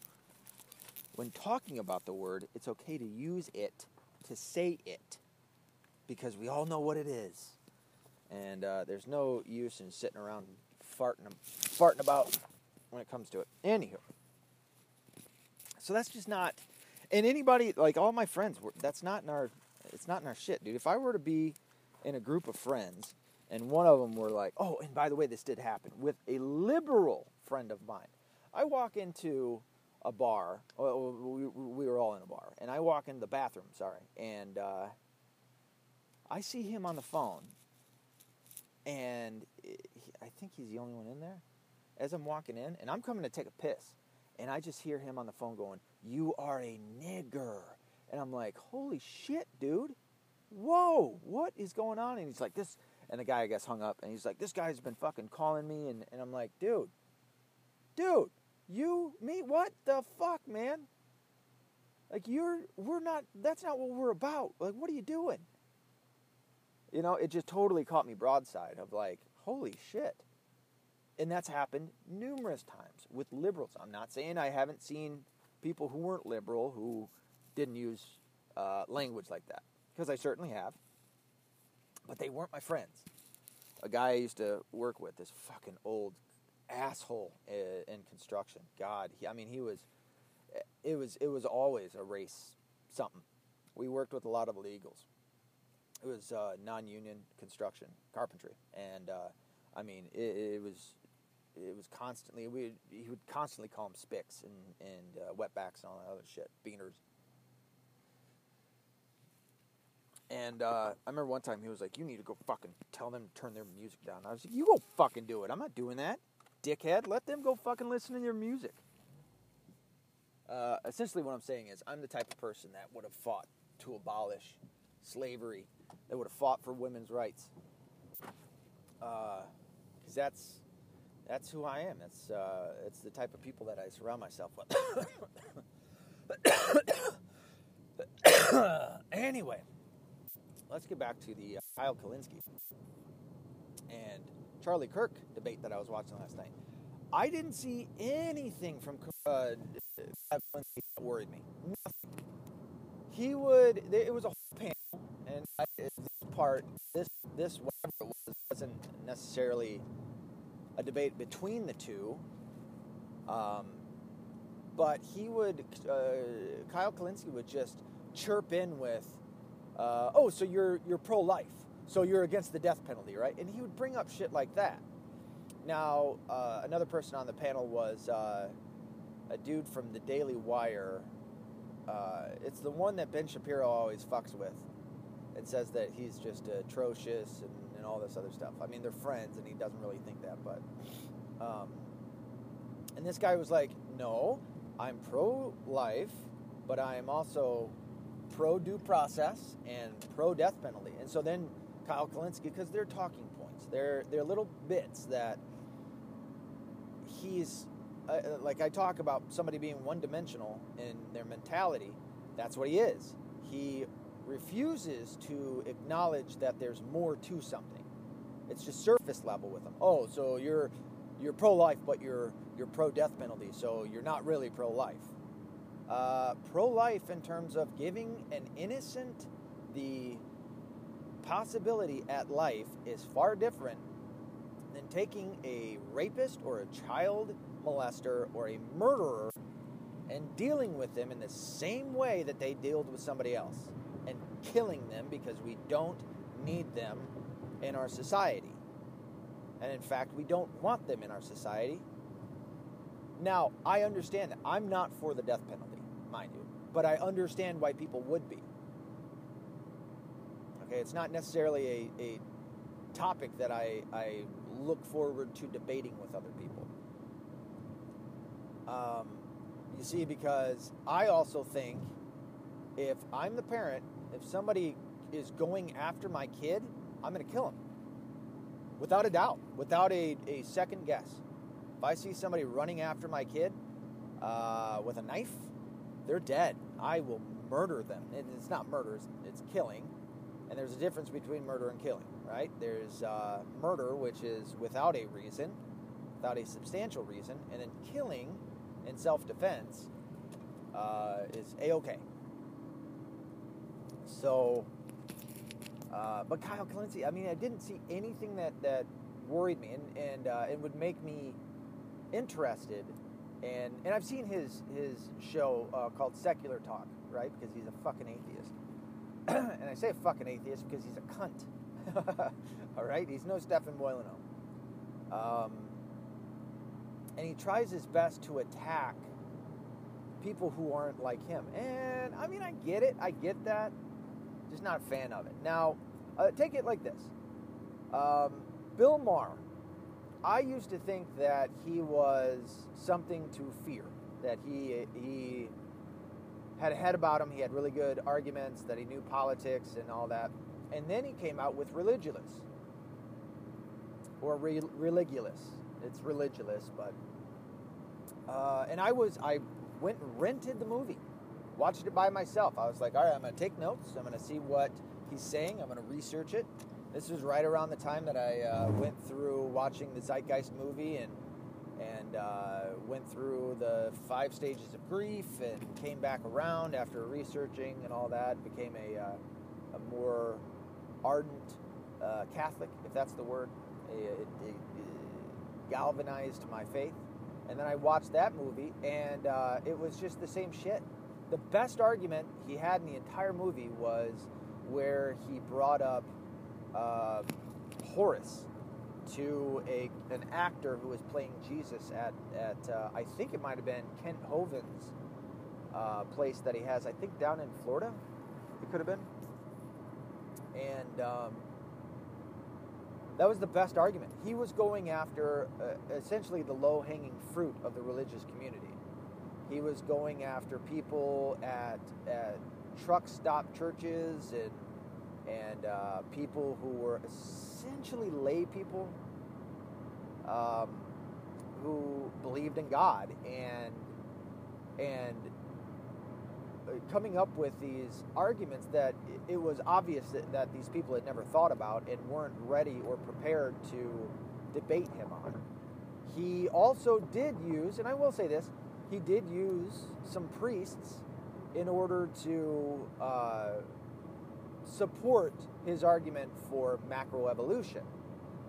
when talking about the word, it's okay to use it, to say it, because we all know what it is and uh, there's no use in sitting around farting farting about when it comes to it. Anywho, so that's just not. And anybody like all my friends, that's not in our. It's not in our shit, dude. If I were to be in a group of friends and one of them were like, "Oh, and by the way, this did happen with a liberal friend of mine," I walk into a bar. Well, we, we were all in a bar, and I walk in the bathroom. Sorry, and uh, I see him on the phone and he, I think he's the only one in there. As I'm walking in, and I'm coming to take a piss, and I just hear him on the phone going, "You are a nigger," and I'm like, "Holy shit, dude! Whoa, what is going on?" And he's like, "This," and the guy I guess hung up, and he's like, "This guy's been fucking calling me," and, and I'm like, "Dude, dude, you, me, what the fuck, man?" Like you're, we're not. That's not what we're about. Like, what are you doing? You know, it just totally caught me broadside of like, holy shit. And that's happened numerous times with liberals. I'm not saying I haven't seen people who weren't liberal who didn't use uh, language like that, because I certainly have. But they weren't my friends. A guy I used to work with, this fucking old asshole in construction. God, he, I mean, he was. It was it was always a race something. We worked with a lot of illegals it was uh, non-union construction carpentry, and uh, I mean it, it, was it was constantly we he would constantly call them spicks and and uh, wetbacks and all that other shit, beaners. And uh, I remember one time he was like, "You need to go fucking tell them to turn their music down." I was like, "You go fucking do it. I'm not doing that, dickhead. Let them go fucking listen to your music." Uh, essentially, what I'm saying is, I'm the type of person that would have fought to abolish slavery that would have fought for women's rights. Because uh, that's that's who I am. That's uh, it's the type of people that I surround myself with. anyway, let's get back to the uh, Kyle Kulinski and Charlie Kirk debate that I was watching last night. I didn't see anything from uh, that worried me. Nothing. He would. It was a whole panel, and I, this part, this this whatever it was, wasn't necessarily a debate between the two. Um, but he would, uh, Kyle Kulinski would just chirp in with, uh, "Oh, so you're you're pro-life, so you're against the death penalty, right?" And he would bring up shit like that. Now, uh, another person on the panel was uh, a dude from the Daily Wire. Uh, it's the one that Ben Shapiro always fucks with and says that he's just atrocious and, and all this other stuff. I mean, they're friends, and he doesn't really think that, but. Um, and this guy was like, "No, I'm pro life, but I am also pro due process and pro death penalty. And so then Kyle Kulinski, because they're talking points, they're, they're little bits that he's, uh, uh, like I talk about somebody being one dimensional in their mentality, that's what he is. He refuses to acknowledge that there's more to something. It's just surface level with them. Oh, so you're you're pro life, but you're you're pro death penalty, so you're not really pro life. Uh, pro life in terms of giving an innocent the possibility at life is far different than taking a rapist or a child molester or a murderer and dealing with them in the same way that they dealt with somebody else and killing them because we don't need them in our society. And in fact, we don't want them in our society. Now, I understand that. I'm not for the death penalty, mind you, but I understand why people would be. Okay, it's not necessarily a, a topic that I, I look forward to debating with other people. Um, you see, because I also think if I'm the parent, if somebody is going after my kid, I'm going to kill him without a doubt, without a, a second guess. If I see somebody running after my kid uh, with a knife, they're dead. I will murder them. And It's not murder, it's killing. And there's a difference between murder and killing, right? There's uh, murder, which is without a reason, without a substantial reason, and then killing in self defense uh, is a okay. So, uh, but Kyle Kulinski, I mean, I didn't see anything that, that worried me and, and uh, it would make me interested. And, and I've seen his, his show uh, called Secular Talk, right? Because he's a fucking atheist. and I say fucking atheist because he's a cunt. All right? He's no Stefan Molyneux. Um, and he tries his best to attack people who aren't like him. And I mean, I get it. I get that. Just not a fan of it. Now, uh, take it like this um, Bill Maher. I used to think that he was something to fear, that he, he had a head about him, he had really good arguments, that he knew politics and all that. And then he came out with Religulous, or re- Religulous. It's Religulous, but. Uh, and I was, I went and rented the movie watched it by myself. I was like, all right, I'm going to take notes. I'm going to see what he's saying. I'm going to research it. This was right around the time that I uh, went through watching the Zeitgeist movie and and uh, went through the five stages of grief and came back around after researching and all that. Became a uh, a more ardent uh, Catholic, if that's the word. It, it, it galvanized my faith. And then I watched that movie, and uh, it was just the same shit the best argument he had in the entire movie was where he brought up uh, Horace to a an actor who was playing Jesus at at uh, I think it might have been Kent Hovind's uh, place that he has I think down in Florida it could have been. And um, that was the best argument. He was going after uh, essentially the low hanging fruit of the religious community he was going after people at, at truck stop churches and and uh, people who were essentially lay people um, who believed in God and and coming up with these arguments that it was obvious that, that these people had never thought about and weren't ready or prepared to debate him on. He also did use, and I will say this, he did use some priests in order to uh, support his argument for macroevolution,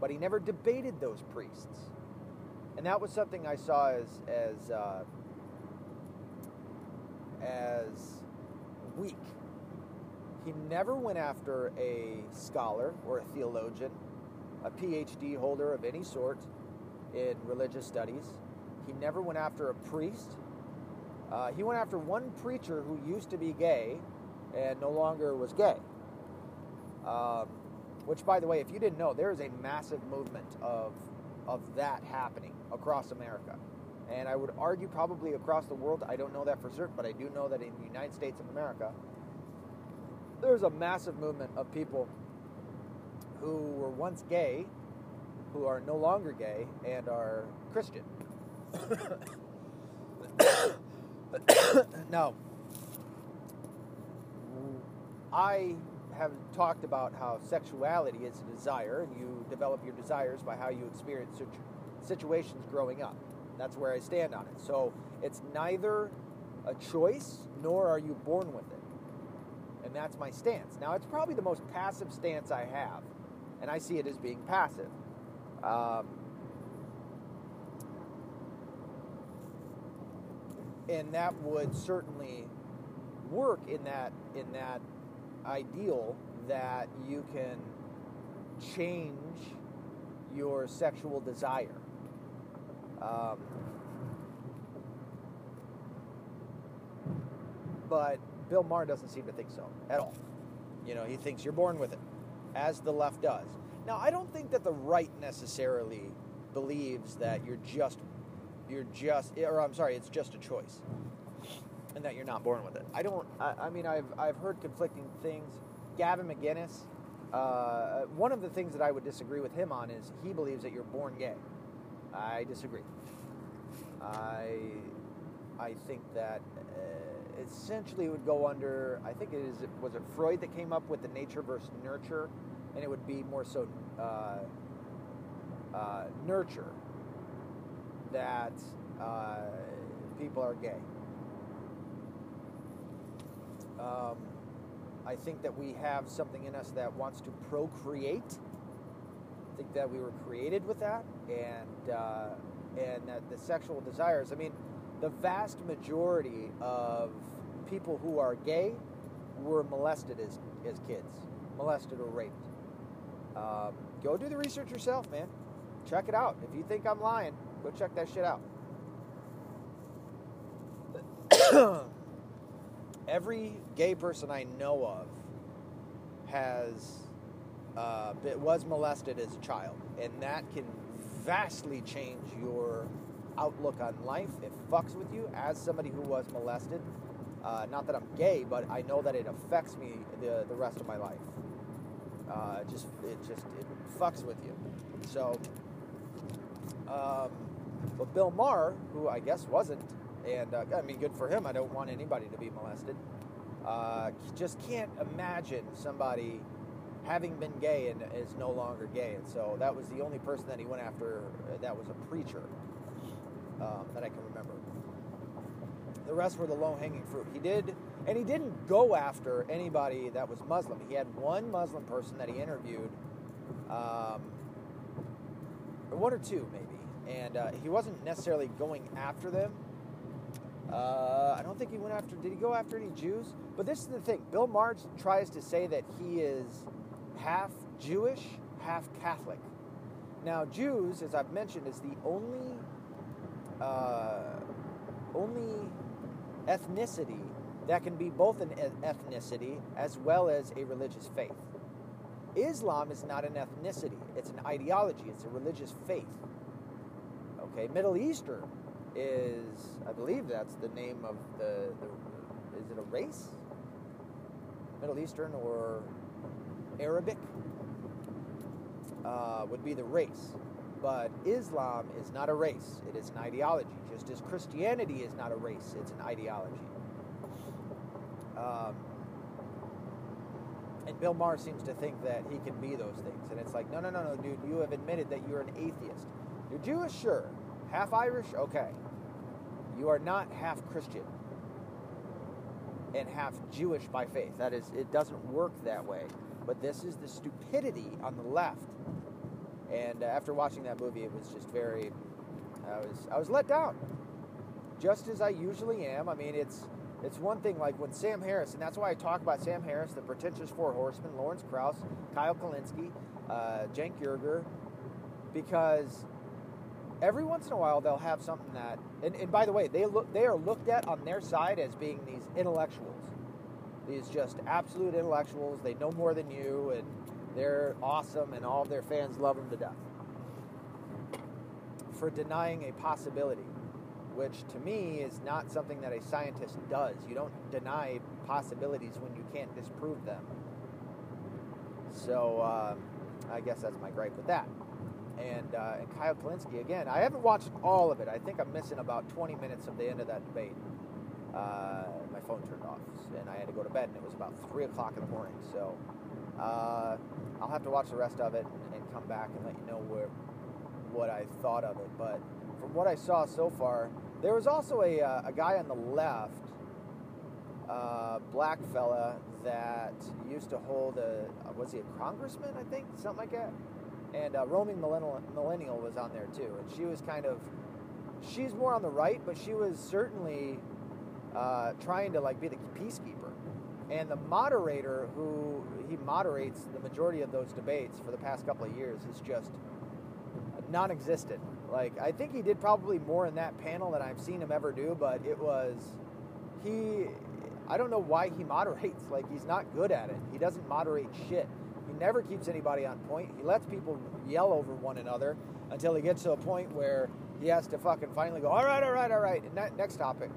but he never debated those priests, and that was something I saw as as uh, as weak. He never went after a scholar or a theologian, a PhD holder of any sort in religious studies. He never went after a priest. Uh, he went after one preacher who used to be gay and no longer was gay. Um, which, by the way, if you didn't know, there is a massive movement of, of that happening across America. And I would argue probably across the world. I don't know that for certain, but I do know that in the United States of America, there's a massive movement of people who were once gay, who are no longer gay, and are Christian. now, I have talked about how sexuality is a desire, and you develop your desires by how you experience situations growing up. That's where I stand on it. So it's neither a choice nor are you born with it. And that's my stance. Now, it's probably the most passive stance I have, and I see it as being passive. Um, and that would certainly work in that in that ideal that you can change your sexual desire. Um, but Bill Maher doesn't seem to think so at all. You know, he thinks you're born with it, as the left does. Now, I don't think that the right necessarily believes that you're just, you're just, or I'm sorry, it's just a choice, and that you're not born with it. I don't. I, I mean, I've I've heard conflicting things. Gavin McInnes, uh, one of the things that I would disagree with him on is he believes that you're born gay. I disagree. I I think that uh, essentially it would go under. I think it is. Was it Freud that came up with the nature versus nurture, and it would be more so uh, uh, nurture that uh, people are gay. Um, I think that we have something in us that wants to procreate. I think that we were created with that, and uh, and that the sexual desires. I mean, the vast majority of people who are gay were molested as as kids, molested or raped. Um, go do the research yourself, man. Check it out. If you think I'm lying, go check that shit out. Every gay person I know of has uh, was molested as a child, and that can vastly change your outlook on life. It fucks with you as somebody who was molested. Uh, not that I'm gay, but I know that it affects me the, the rest of my life. Uh, just it just it fucks with you. So, um, but Bill Maher, who I guess wasn't, and uh, I mean, good for him. I don't want anybody to be molested. Uh, just can't imagine somebody having been gay and is no longer gay. And so that was the only person that he went after uh, that was a preacher um, that I can remember. The rest were the low hanging fruit. He did, and he didn't go after anybody that was Muslim. He had one Muslim person that he interviewed, um, or one or two maybe, and uh, he wasn't necessarily going after them. Uh, I don't think he went after. Did he go after any Jews? But this is the thing. Bill Maher tries to say that he is half Jewish, half Catholic. Now, Jews, as I've mentioned, is the only uh, only ethnicity that can be both an ethnicity as well as a religious faith. Islam is not an ethnicity; it's an ideology. It's a religious faith. Okay, Middle Eastern is, I believe that's the name of the, the is it a race? Middle Eastern or Arabic uh, would be the race. But Islam is not a race, it is an ideology, just as Christianity is not a race, it's an ideology. Um, and Bill Maher seems to think that he can be those things. And it's like, no, no, no, no, dude, you have admitted that you're an atheist. You're Jewish, sure. Half Irish, okay. You are not half Christian and half Jewish by faith. That is, it doesn't work that way. But this is the stupidity on the left. And uh, after watching that movie, it was just very, I was, I was let down, just as I usually am. I mean, it's, it's one thing like when Sam Harris, and that's why I talk about Sam Harris, the pretentious four horsemen, Lawrence Krauss, Kyle Kulinski, uh, Cenk Uygur, because every once in a while they'll have something that, and, and by the way, they look, they are looked at on their side as being these intellectuals these just absolute intellectuals. They know more than you, and they're awesome, and all of their fans love them to death. For denying a possibility, which to me is not something that a scientist does. You don't deny possibilities when you can't disprove them. So uh, I guess that's my gripe with that. And, uh, and Kyle Kulinski, again, I haven't watched all of it. I think I'm missing about 20 minutes of the end of that debate. Uh, my phone turned off, and I had to go to bed, and it was about three o'clock in the morning. So uh, I'll have to watch the rest of it and, and, come back and let you know where what I thought of it. But from what I saw so far, there was also a, uh, a guy on the left, uh, black fella that used to hold a was he a congressman? I think something like that. And uh, roaming millennial, millennial was on there too, and she was kind of she's more on the right, but she was certainly uh, trying to like be the peacekeeper. And the moderator, who he moderates the majority of those debates for the past couple of years, is just non-existent. Like I think he did probably more in that panel than I've seen him ever do, but it was he. I don't know why he moderates. Like he's not good at it. He doesn't moderate shit. He never keeps anybody on point. He lets people yell over one another until he gets to a point where he has to fucking finally go. All right, all right, all right. Next topic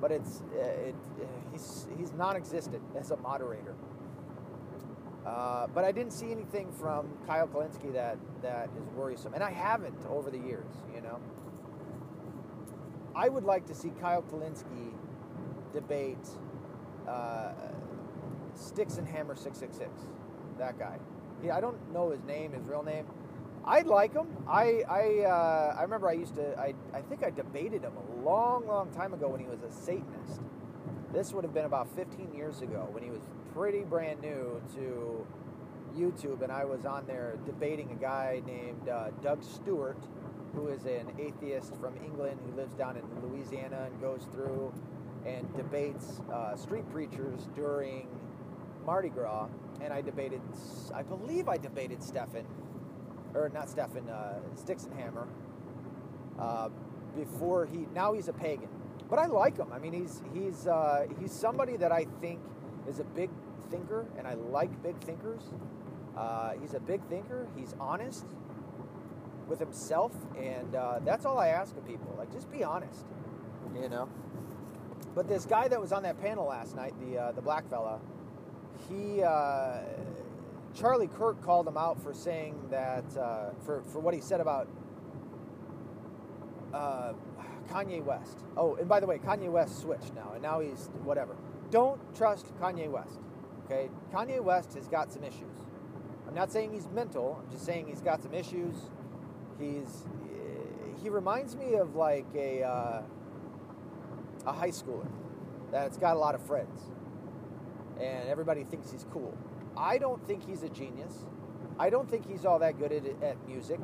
but it's uh, it, uh, he's he's non-existent as a moderator. Uh, but I didn't see anything from Kyle Kulinski that that is worrisome, and I haven't over the years. You know, I would like to see Kyle Kulinski debate uh, Sticks and Hammer six six six. That guy. Yeah, I don't know his name, his real name. I like him. I I uh, I remember I used to. I I think I debated him a long, long time ago when he was a Satanist. This would have been about 15 years ago when he was pretty brand new to YouTube, and I was on there debating a guy named uh, Doug Stewart, who is an atheist from England who lives down in Louisiana and goes through and debates uh, street preachers during Mardi Gras. And I debated, I believe I debated Stefan or not Stefan, uh, Hammer. Uh, before he, now he's a pagan, but I like him. I mean, he's he's uh, he's somebody that I think is a big thinker, and I like big thinkers. Uh, he's a big thinker. He's honest with himself, and uh, that's all I ask of people. Like, just be honest, you know. But this guy that was on that panel last night, the uh, the black fella, he uh, Charlie Kirk called him out for saying that uh, for for what he said about uh, Kanye West. Oh, and by the way, Kanye West switched now, and now he's whatever. Don't trust Kanye West. Okay, Kanye West has got some issues. I'm not saying he's mental. I'm just saying he's got some issues. He's he reminds me of like a uh, a high schooler that's got a lot of friends, and everybody thinks he's cool. I don't think he's a genius. I don't think he's all that good at, at music.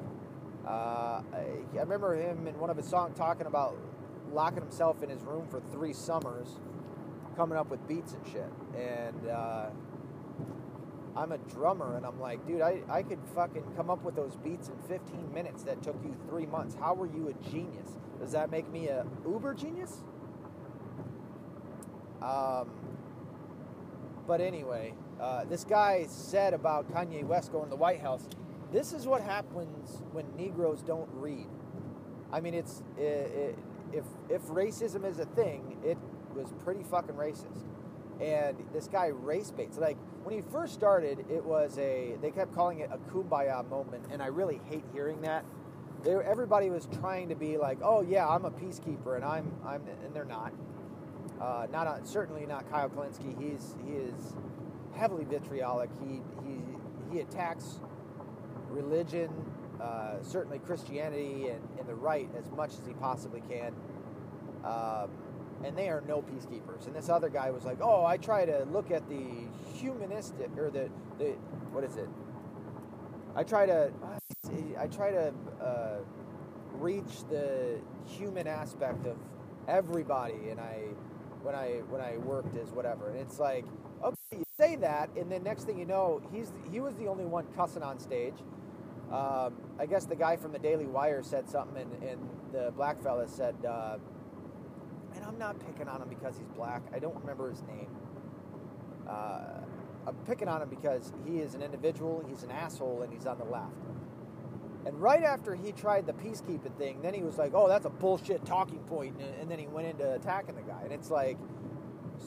Uh, I, I, remember him in one of his songs talking about locking himself in his room for three summers, coming up with beats and shit. And uh, I'm a drummer, and I'm like, dude, I, I could fucking come up with those beats in 15 minutes that took you three months. How were you a genius? Does that make me a uber genius? Um, but anyway, uh, this guy said about Kanye West going to the White House. This is what happens when Negroes don't read. I mean, it's it, it, if if racism is a thing, it was pretty fucking racist. And this guy race baits. Like when he first started, it was a they kept calling it a kumbaya moment, and I really hate hearing that. They, everybody was trying to be like, oh yeah, I'm a peacekeeper, and I'm I'm and they're not. Uh, not certainly not Kyle Kulinski. He's he is heavily vitriolic. He he he attacks religion, uh, certainly Christianity and, and, the right as much as he possibly can. Um, and they are no peacekeepers. And this other guy was like, "Oh, I try to look at the humanistic or the the what is it? I try to I try to uh, reach the human aspect of everybody." And I when I when I worked as whatever, and it's like, okay, you say that, and then next thing you know, he's he was the only one cussing on stage. Um, I guess the guy from the Daily Wire said something, and, and the black fella said. Uh, and I'm not picking on him because he's black. I don't remember his name. Uh, I'm picking on him because he is an individual, he's an asshole, and he's on the left. And right after he tried the peacekeeping thing, then he was like, oh, that's a bullshit talking point, and, and then he went into attacking the guy. And it's like,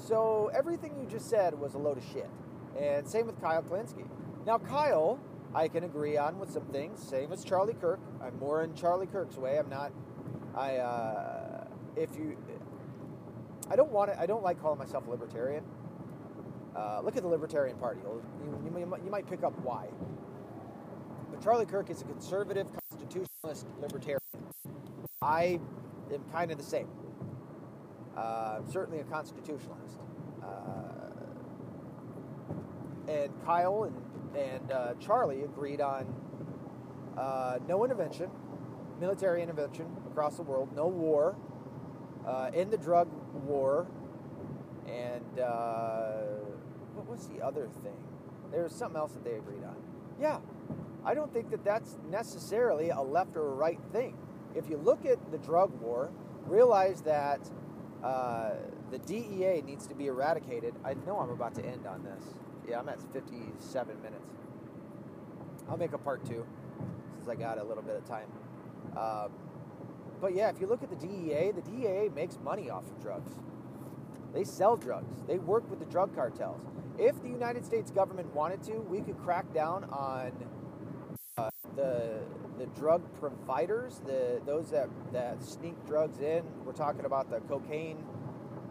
so everything you just said was a load of shit. And same with Kyle Kulinski. Now, Kyle, I can agree on with some things. Same as Charlie Kirk. I'm more in Charlie Kirk's way. I'm not. I. Uh, if you I don't want to, I don't like calling myself a libertarian. Uh, look at the Libertarian Party. You, you, you, might pick up why. But Charlie Kirk is a conservative, constitutionalist libertarian. I am kind of the same. Uh, I'm certainly a constitutionalist. Uh, and Kyle and, and uh, Charlie agreed on uh, no intervention, military intervention across the world, no war, uh, in the drug war, and uh, what was the other thing? There was something else that they agreed on. Yeah, I don't think that that's necessarily a left or a right thing. If you look at the drug war, realize that uh, the DEA needs to be eradicated. I know I'm about to end on this. Yeah, I'm at 57 minutes. I'll make a part two since I got a little bit of time. Um, but yeah, if you look at the DEA, the DEA makes money off of drugs. They sell drugs. They work with the drug cartels. If the United States government wanted to, we could crack down on the the drug providers, the those that, that sneak drugs in. We're talking about the cocaine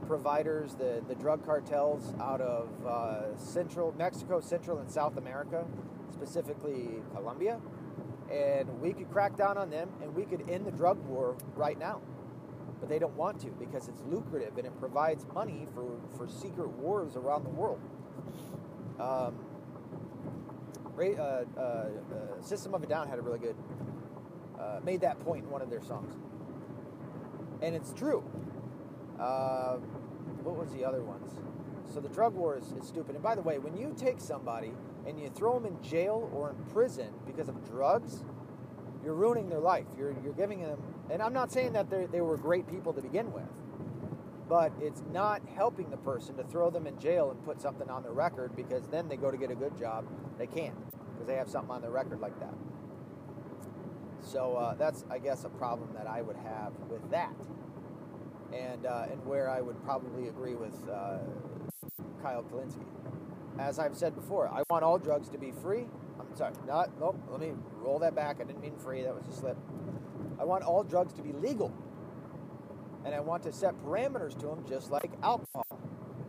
providers, the, the drug cartels out of uh, Central Mexico, Central and South America, specifically Colombia and we could crack down on them and we could end the drug war right now. But they don't want to because it's lucrative and it provides money for, for secret wars around the world. Um, System of a Down had a really good, uh, made that point in one of their songs. And it's true. Uh, what was the other ones? So the drug war is, is stupid. And by the way, when you take somebody and you throw them in jail or in prison because of drugs, you're ruining their life. You're, you're giving them, and I'm not saying that they were great people to begin with, but it's not helping the person to throw them in jail and put something on their record because then they go to get a good job. They can't because they have something on their record like that. So uh, that's, I guess, a problem that I would have with that. And, uh, and where I would probably agree with uh, Kyle Kulinski as I've said before, I want all drugs to be free. I'm sorry, not, nope, let me roll that back. I didn't mean free, that was a slip. I want all drugs to be legal. And I want to set parameters to them just like alcohol.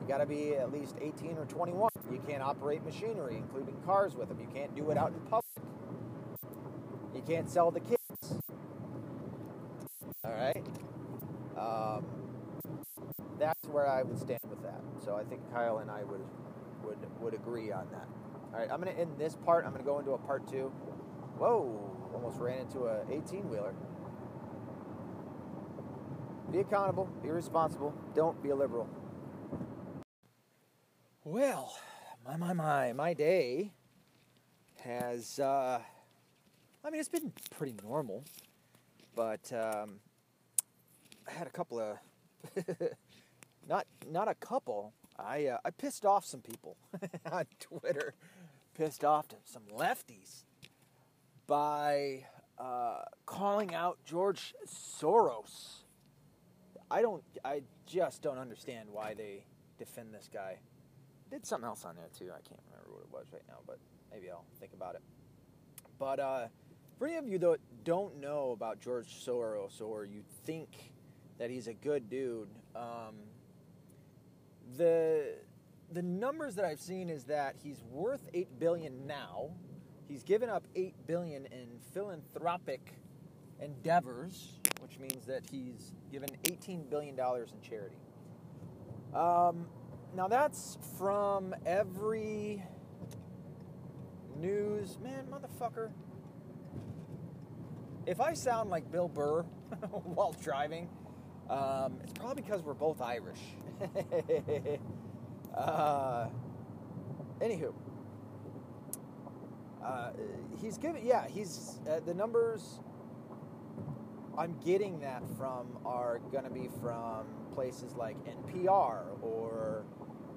You got to be at least 18 or 21. You can't operate machinery, including cars, with them. You can't do it out in public. You can't sell the kids. All right? Um, that's where I would stand with that. So I think Kyle and I would would would agree on that. All right, I'm going to end this part. I'm going to go into a part two. Whoa, almost ran into a 18 wheeler. Be accountable, be responsible, don't be a liberal. Well, my, my, my, my day has, uh, I mean, it's been pretty normal, but um, I had a couple of, not, not a couple, I uh, I pissed off some people on Twitter, pissed off some lefties by uh, calling out George Soros. I don't. I just don't understand why they defend this guy. Did something else on there too. I can't remember what it was right now, but maybe I'll think about it. But uh, for any of you that don't know about George Soros or you think that he's a good dude, um, the the numbers that I've seen is that he's worth eight billion now. He's given up eight billion in philanthropic endeavors, which means that he's given eighteen billion dollars in charity. Um, now that's from every news man, motherfucker. If I sound like Bill Burr while driving, um, it's probably because we're both Irish. uh, anywho, uh, he's giving, yeah, he's uh, the numbers. I'm getting that from are going to be from places like NPR or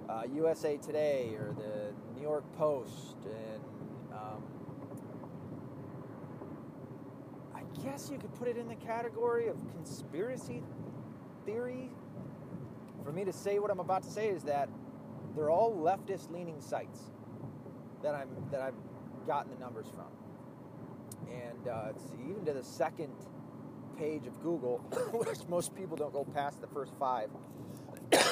uh, USA Today or the New York Post, and um, I guess you could put it in the category of conspiracy theory. For me to say what I'm about to say is that they're all leftist-leaning sites that I'm that I've gotten the numbers from, and uh, it's even to the second page of Google, which most people don't go past the first five. and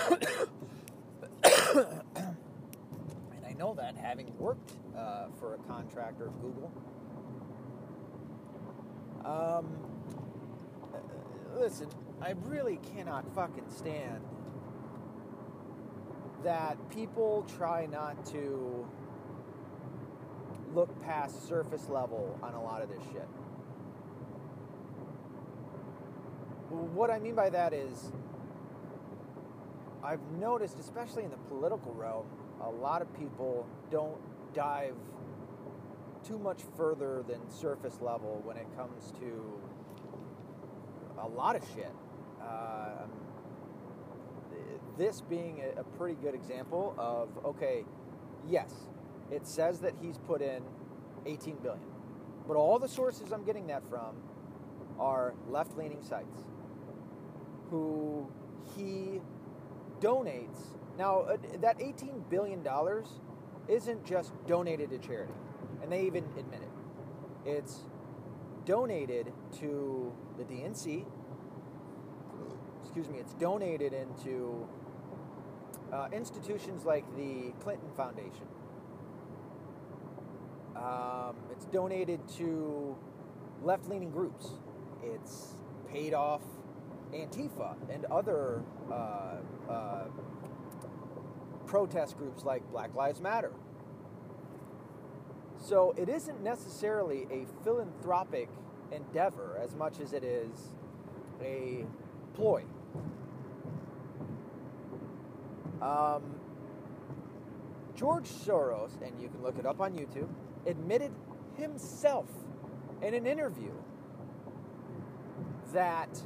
I know that having worked uh, for a contractor of Google. Um, uh, listen, I really cannot fucking stand that people try not to look past surface level on a lot of this shit. What I mean by that is, I've noticed, especially in the political realm, a lot of people don't dive too much further than surface level when it comes to a lot of shit. Uh, this being a, pretty good example of okay, yes, it says that he's put in 18 billion, but all the sources I'm getting that from are left-leaning sites who he donates. Now, uh, that $18 billion isn't just donated to charity, and they even admit it. It's donated to the DNC. Excuse me, it's donated into uh, institutions like the Clinton Foundation. Um, it's donated to left leaning groups. It's paid off Antifa and other uh, uh, protest groups like Black Lives Matter. So it isn't necessarily a philanthropic endeavor as much as it is a ploy. Um, George Soros, and you can look it up on YouTube, admitted himself in an interview that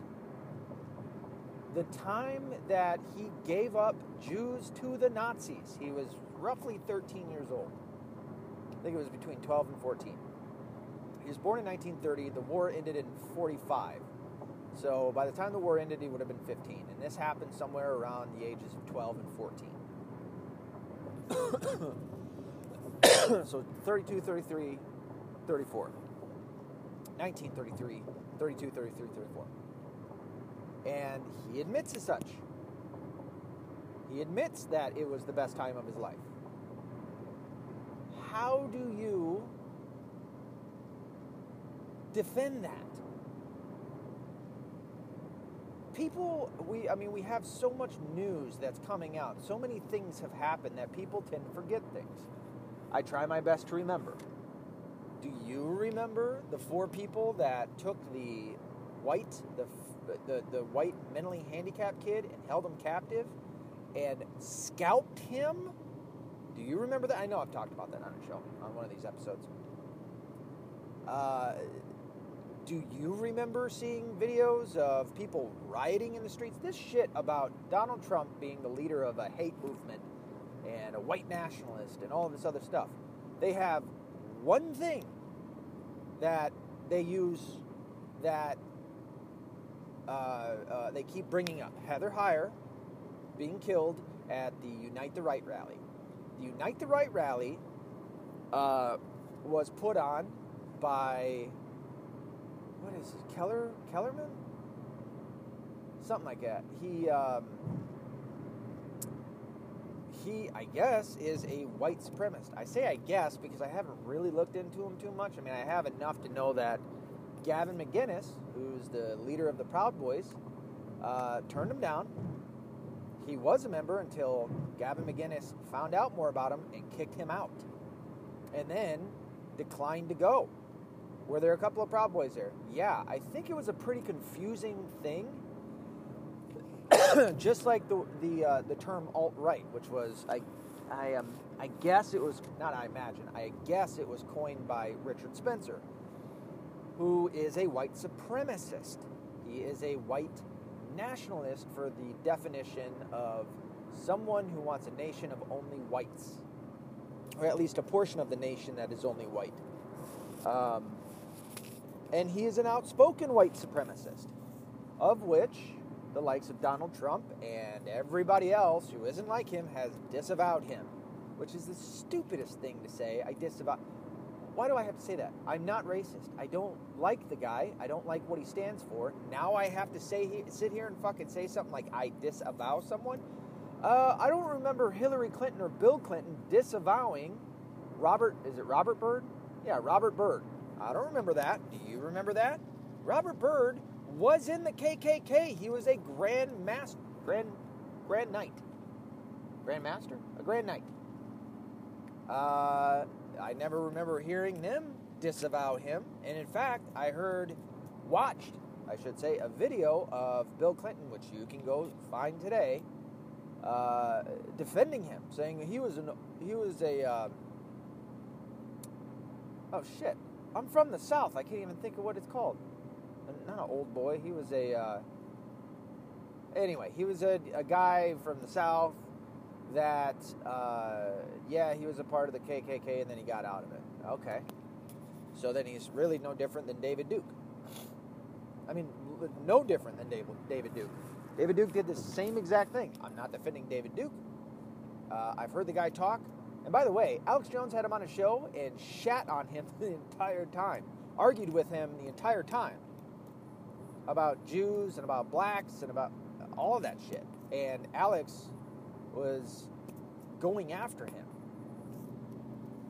the time that he gave up Jews to the Nazis, he was roughly 13 years old. I think it was between 12 and 14. He was born in 1930. The war ended in 45. So by the time the war ended, he would have been 15. And this happened somewhere around the ages of 12 and 14. so 32, 33, 34. 1933, 32, 33, 34. And he admits as such. He admits that it was the best time of his life. How do you defend that? People, we, I mean, we have so much news that's coming out. So many things have happened that people tend to forget things. I try my best to remember. Do you remember the four people that took the white, the the, the white mentally handicapped kid and held him captive and scalped him. Do you remember that? I know I've talked about that on a show, on one of these episodes. Uh, do you remember seeing videos of people rioting in the streets? This shit about Donald Trump being the leader of a hate movement and a white nationalist and all of this other stuff. They have one thing that they use that uh, uh, they keep bringing up Heather Heyer being killed at the Unite the Right rally. The Unite the Right rally uh, was put on by what is it, Keller Kellerman, something like that. He um, he, I guess, is a white supremacist. I say I guess because I haven't really looked into him too much. I mean, I have enough to know that Gavin McInnes, who's the leader of the Proud Boys, uh, turned him down. He was a member until Gavin McInnes found out more about him and kicked him out. And then declined to go. Were there a couple of Proud Boys there? Yeah, I think it was a pretty confusing thing. Just like the the uh, the term alt right, which was I I um I guess it was not I imagine I guess it was coined by Richard Spencer, who is a white supremacist. He is a white nationalist for the definition of someone who wants a nation of only whites, or at least a portion of the nation that is only white. Um, and he is an outspoken white supremacist, of which the likes of Donald Trump and everybody else who isn't like him has disavowed him, which is the stupidest thing to say. I disavow. Why do I have to say that? I'm not racist. I don't like the guy. I don't like what he stands for. Now I have to say sit here and fucking say something like I disavow someone. Uh, I don't remember Hillary Clinton or Bill Clinton disavowing Robert. Is it Robert Byrd? Yeah, Robert Byrd. I don't remember that. Do you remember that? Robert Byrd was in the KKK. He was a grand master, grand, grand knight, grand master, a grand knight. Uh, I never remember hearing them disavow him, and in fact, I heard, watched, I should say, a video of Bill Clinton, which you can go find today, uh, defending him, saying he was an he was a uh, oh shit, I'm from the South. I can't even think of what it's called. Not an old boy. He was a. Uh, anyway, he was a, a guy from the South that, uh, yeah, he was a part of the KKK and then he got out of it. Okay. So then he's really no different than David Duke. I mean, no different than David, David Duke. David Duke did the same exact thing. I'm not defending David Duke. Uh, I've heard the guy talk. And by the way, Alex Jones had him on a show and shat on him the entire time, argued with him the entire time about Jews and about blacks and about all of that shit. And Alex was going after him.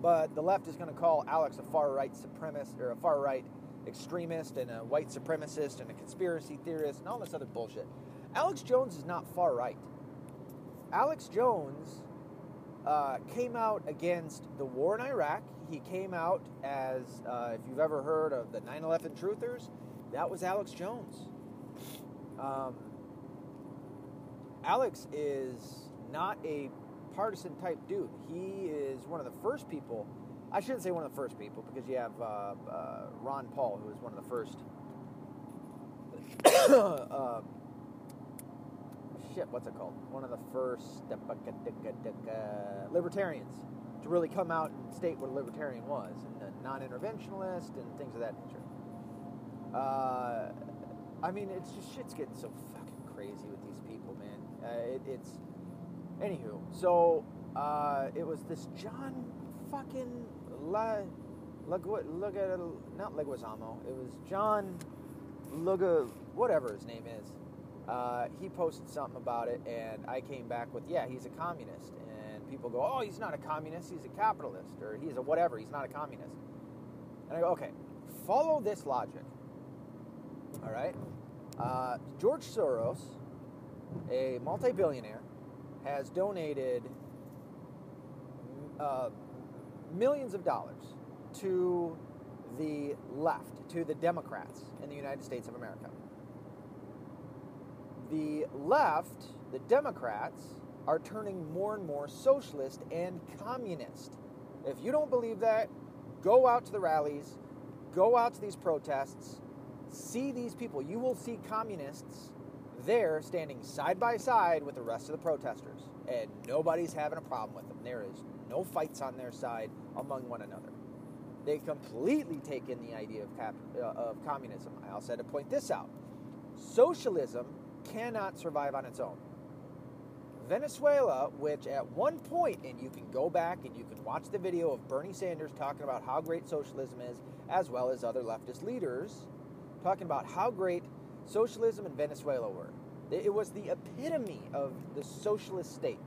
But the left is going to call Alex a far right supremacist or a far right extremist and a white supremacist and a conspiracy theorist and all this other bullshit. Alex Jones is not far right. Alex Jones uh, came out against the war in Iraq. He came out as, uh, if you've ever heard of the 9 11 truthers, that was Alex Jones. Um, Alex is not a partisan type dude. He is one of the first people. I shouldn't say one of the first people because you have uh, uh, Ron Paul, who is one of the first. uh, shit, what's it called? One of the first libertarians to really come out and state what a libertarian was, and a non-interventionalist, and things of that nature. Uh, I mean, it's just shit's getting so fucking crazy with these people, man. Uh, it, it's anywho. So uh, it was this John fucking La, Lagu, Luga, not Leguizamo. It was John Luga, whatever his name is. Uh, he posted something about it, and I came back with, yeah, he's a communist. And people go, oh, he's not a communist, he's a capitalist, or he's a whatever, he's not a communist. And I go, okay, follow this logic. All right? Uh, George Soros, a multi billionaire, has donated uh, millions of dollars to the left, to the Democrats in the United States of America the left, the Democrats, are turning more and more socialist and communist. If you don't believe that, go out to the rallies, go out to these protests, see these people. You will see communists there standing side by side with the rest of the protesters, and nobody's having a problem with them. There is no fights on their side among one another. They completely take in the idea of, cap- uh, of communism. I also had to point this out. Socialism cannot survive on its own. Venezuela, which at one point, and you can go back and you can watch the video of Bernie Sanders talking about how great socialism is, as well as other leftist leaders talking about how great socialism in Venezuela were. It was the epitome of the socialist state.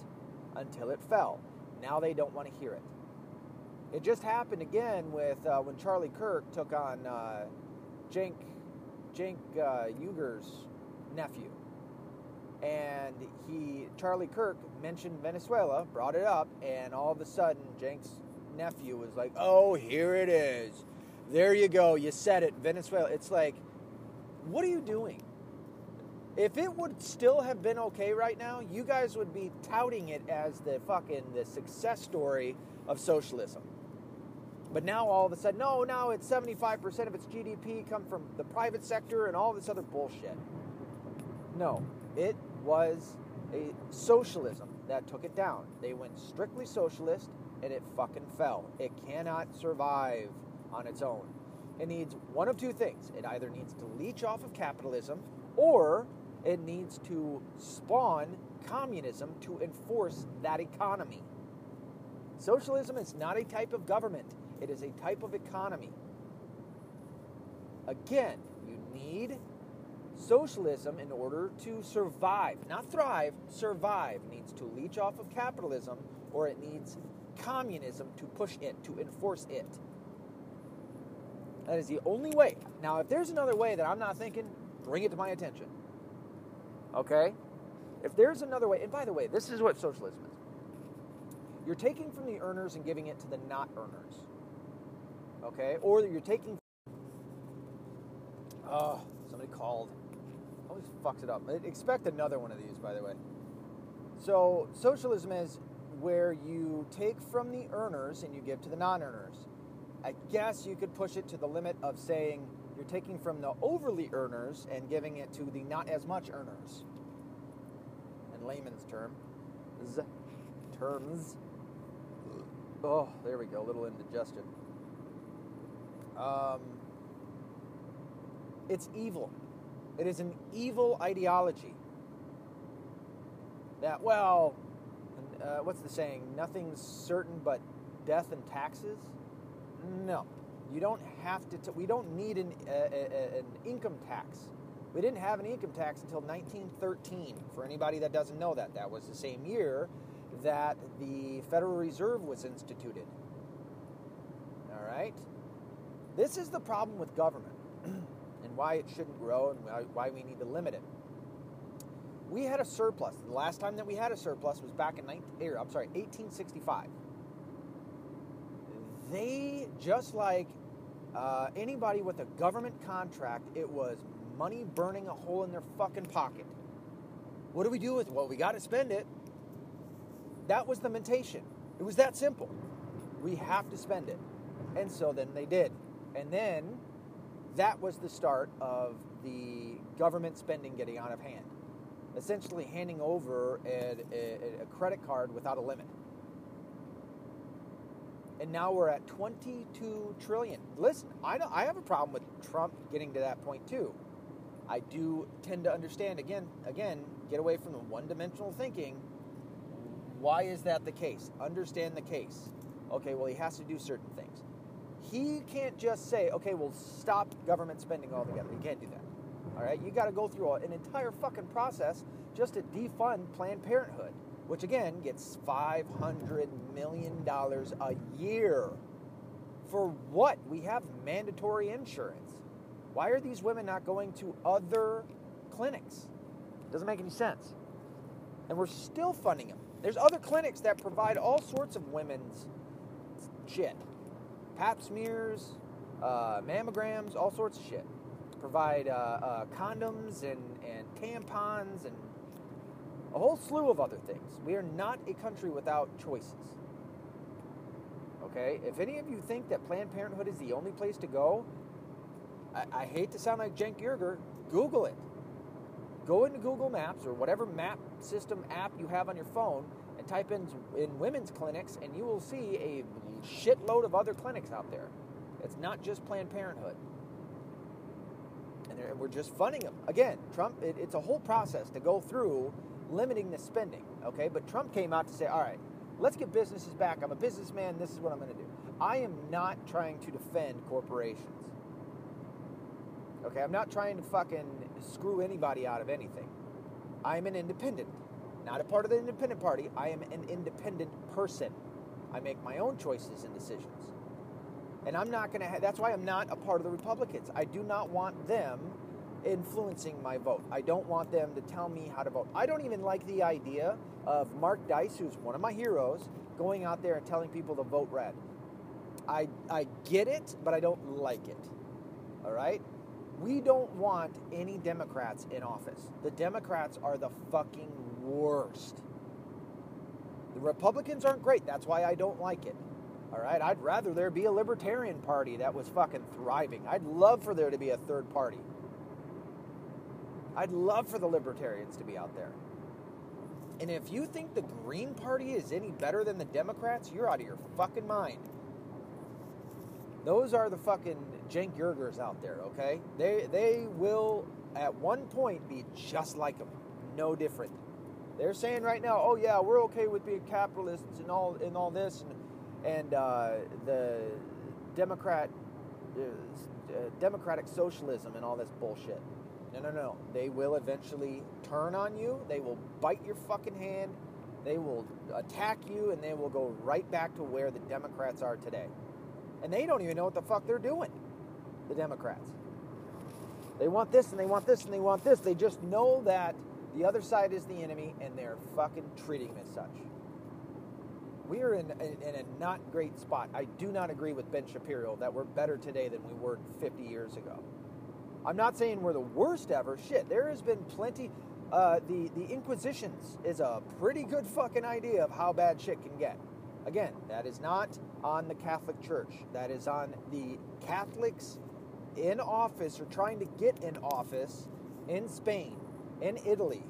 until it fell. Now they don't want to hear it. It just happened again with uh, when Charlie Kirk took on uh, Cenk, Cenk uh, Uygur's nephew. And he, Charlie Kirk, mentioned Venezuela, brought it up, and all of a sudden, Cenk's nephew was like, "Oh, here it is. There you go. You said it, Venezuela." It's like, what are you doing? If it would still have been okay right now, you guys would be touting it as the fucking the success story of socialism. But now all of a sudden, no, now it's 75% of its GDP come from the private sector and all this other bullshit. No, it was a socialism that took it down. They went strictly socialist and it fucking fell. It cannot survive on its own. It needs one of two things. It either needs to leech off of capitalism or it needs to spawn communism to enforce that economy. Socialism is not a type of government, it is a type of economy. Again, you need socialism in order to survive, not thrive, survive needs to leech off of capitalism or it needs communism to push it, to enforce it. That is the only way. Now, if there's another way that I'm not thinking, bring it to my attention. Okay? If there's another way, and by the way, this is what socialism is you're taking from the earners and giving it to the not earners. Okay? Or you're taking. Oh, somebody called. Always fucks it up. Expect another one of these, by the way. So, socialism is where you take from the earners and you give to the non earners. I guess you could push it to the limit of saying you're taking from the overly earners and giving it to the not as much earners. In layman's term, z terms. Oh, there we go. A little indigestion. Um, it's evil. It is an evil ideology. That well, uh, what's the saying? Nothing's certain but death and taxes. No, you don't have to. T- we don't need an, uh, an income tax. We didn't have an income tax until 1913. For anybody that doesn't know that, that was the same year that the Federal Reserve was instituted. All right? This is the problem with government and why it shouldn't grow and why we need to limit it. We had a surplus. The last time that we had a surplus was back in 19, or, I'm sorry, 1865. They just like uh, anybody with a government contract, it was money burning a hole in their fucking pocket. What do we do with it? Well, we got to spend it. That was the mentation. It was that simple. We have to spend it. And so then they did. And then that was the start of the government spending getting out of hand. Essentially handing over a, a, a credit card without a limit. And now we're at 22 trillion. Listen, I, I have a problem with Trump getting to that point too. I do tend to understand again, again, get away from the one-dimensional thinking why is that the case? Understand the case. Okay, well, he has to do certain things. He can't just say, okay, well, stop government spending altogether. He can't do that. All right, you got to go through an entire fucking process just to defund Planned Parenthood, which again gets $500 million a year. For what? We have mandatory insurance. Why are these women not going to other clinics? Doesn't make any sense. And we're still funding them. There's other clinics that provide all sorts of women's shit. Pap smears, uh, mammograms, all sorts of shit. Provide uh, uh, condoms and, and tampons and a whole slew of other things. We are not a country without choices. Okay? If any of you think that Planned Parenthood is the only place to go, I, I hate to sound like Cenk Uygur, Google it go into Google Maps or whatever map system app you have on your phone and type in, in women's clinics, and you will see a shitload of other clinics out there. It's not just Planned Parenthood. And we're just funding them. Again, Trump, it, it's a whole process to go through limiting the spending, okay? But Trump came out to say, all right, let's get businesses back. I'm a businessman. This is what I'm going to do. I am not trying to defend corporations. Okay, I'm not trying to fucking screw anybody out of anything. I'm an independent. not a part of the independent party. I am an independent person. I make my own choices and decisions. And I'm not going to, ha- that's why I'm not a part of the Republicans. I do not want them influencing my vote. I don't want them to tell me how to vote. I don't even like the idea of Mark Dice, who's one of my heroes, going out there and telling people to vote red. I, I get it, but I don't like it. All right? We don't want any Democrats in office. The Democrats are the fucking worst. The Republicans aren't great. That's why I don't like it. All right? I'd rather there be a Libertarian Party that was fucking thriving. I'd love for there to be a third party. I'd love for the Libertarians to be out there. And if you think the Green Party is any better than the Democrats, you're out of your fucking mind. Those are the fucking Cenk Uygurs out there, okay? They they will at one point be just like them, no different. They're saying right now, oh yeah, we're okay with being capitalists and all and all this, and and uh, the Democrat uh, uh, democratic socialism and all this bullshit. No, no, no. They will eventually turn on you. They will bite your fucking hand. They will attack you, and they will go right back to where the Democrats are today. And they don't even know what the fuck they're doing, the Democrats. They want this, and they want this, and they want this. They just know that the other side is the enemy, and they're fucking treating them as such. We are in, in, in a not great spot. I do not agree with Ben Shapiro that we're better today than we were 50 years ago. I'm not saying we're the worst ever. Shit, there has been plenty. Uh, the the Inquisitions is a pretty good fucking idea of how bad shit can get. Again, that is not on the Catholic Church. That is on the Catholics in office or trying to get in office in Spain, in Italy,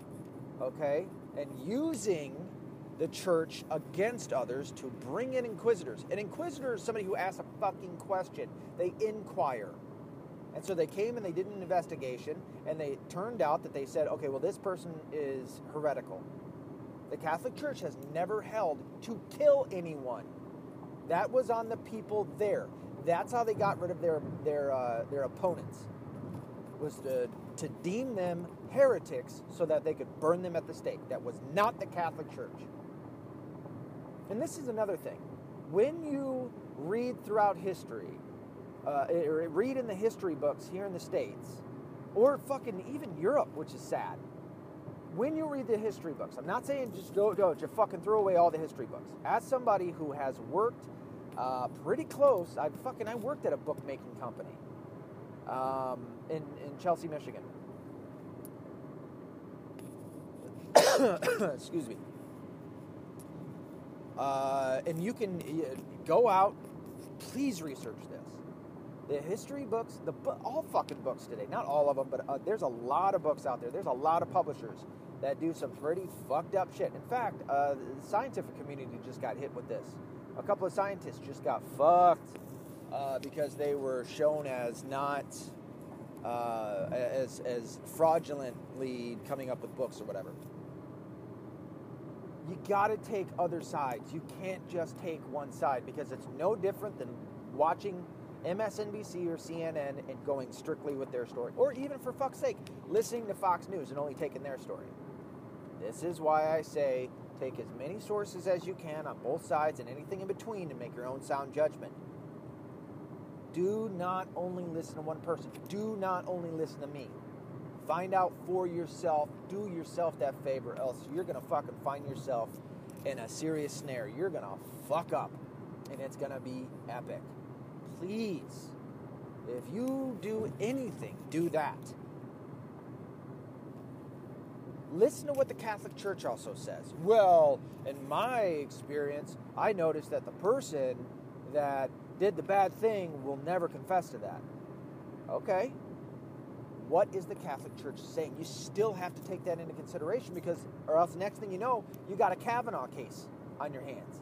okay, and using the church against others to bring in inquisitors. An inquisitor is somebody who asks a fucking question. They inquire. And so they came and they did an investigation, and they turned out that they said, okay, well, this person is heretical. The Catholic Church has never held to kill anyone. That was on the people there. That's how they got rid of their their uh, their opponents. Was to to deem them heretics so that they could burn them at the stake. That was not the Catholic Church. And this is another thing. When you read throughout history, uh, read in the history books here in the States, or fucking even Europe, which is sad. When you read the history books, I'm not saying just go, go, just fucking throw away all the history books. As somebody who has worked uh, pretty close, I fucking I worked at a bookmaking company um, in in Chelsea, Michigan. Excuse me. Uh, and you can uh, go out. Please research this. The history books, the all fucking books today. Not all of them, but uh, there's a lot of books out there. There's a lot of publishers that do some pretty fucked up shit. In fact, uh, the scientific community just got hit with this. A couple of scientists just got fucked uh, because they were shown as not uh, as as fraudulently coming up with books or whatever you got to take other sides. You can't just take one side because it's no different than watching MSNBC or CNN and going strictly with their story. Or even, for fuck's sake, listening to Fox News and only taking their story. This is why I say take as many sources as you can on both sides and anything in between to make your own sound judgment. Do not only listen to one person, do not only listen to me. Find out for yourself. Do yourself that favor, else you're gonna fucking find yourself in a serious snare. You're gonna fuck up, and it's gonna be epic. Please, if you do anything, do that. Listen to what the Catholic Church also says. Well, in my experience, I noticed that the person that did the bad thing will never confess to that. Okay, what is the Catholic Church saying? You still have to take that into consideration because, or else, next thing you know, you got a Kavanaugh case on your hands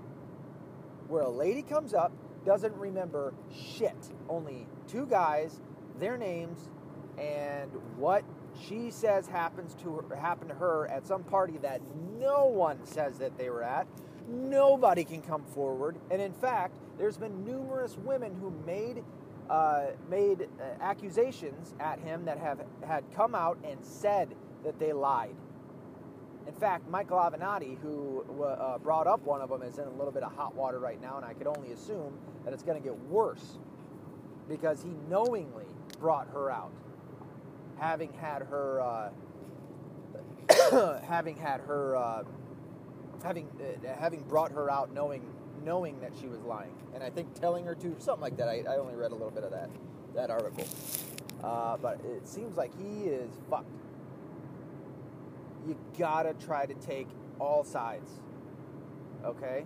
where a lady comes up, doesn't remember shit, only two guys, their names, and what she says happens to her, happened to her at some party that no one says that they were at. Nobody can come forward, and in fact, there's been numerous women who made uh, made uh, accusations at him that have had come out and said that they lied. In fact, Michael Avenatti, who uh, brought up one of them, is in a little bit of hot water right now, and I could only assume that it's going to get worse because he knowingly brought her out, having had her, uh, having had her, uh, having uh, having brought her out, knowing knowing that she was lying, and I think telling her to something like that. I, I only read a little bit of that that article, uh, but it seems like he is fucked you gotta try to take all sides. Okay?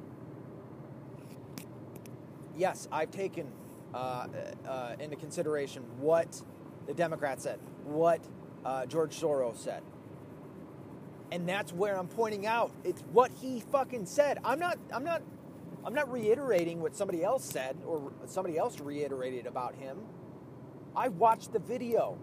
Yes, I've taken uh, uh, into consideration what the Democrats said, what uh, George Soros said. And that's where I'm pointing out it's what he fucking said. I'm not I'm not I'm not reiterating what somebody else said or somebody else reiterated about him. I watched the video.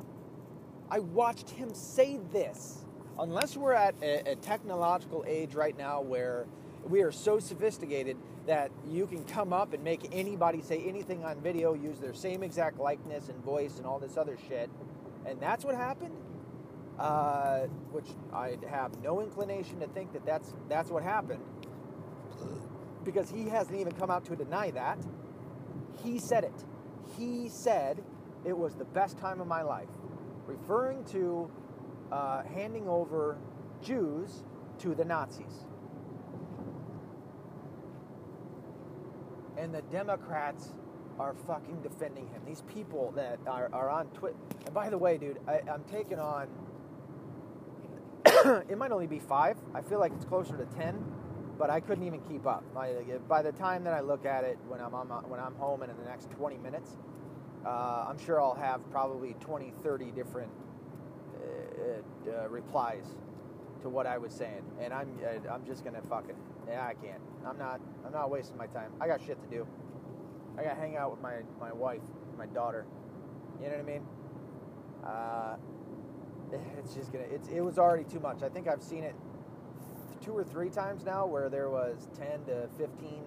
I watched him say this unless we're at a, a technological age right now where we are so sophisticated that you can come up and make anybody say anything on video, use their same exact likeness and voice and all this other shit, and that's what happened. Uh, which I have no inclination to think that that's that's what happened, because he hasn't even come out to deny that. He said it. He said it was the best time of my life, referring to uh, handing over Jews to the Nazis. And the Democrats are fucking defending him. These people that are, are on Twitter. And by the way, dude, I, I'm taking on. it might only be five. I feel like it's closer to ten, but I couldn't even keep up. By the time that I look at it when I'm on my, when I'm home and in the next 20 minutes, uh, I'm sure I'll have probably 20, 30 different uh, replies to what I was saying, and I'm uh, I'm just gonna fucking yeah I can't. I'm not I'm not wasting my time. I got shit to do. I got to hang out with my my wife, my daughter. You know what I mean? Uh, it's just gonna it's it was already too much. I think I've seen it two or three times now where there was 10 to 15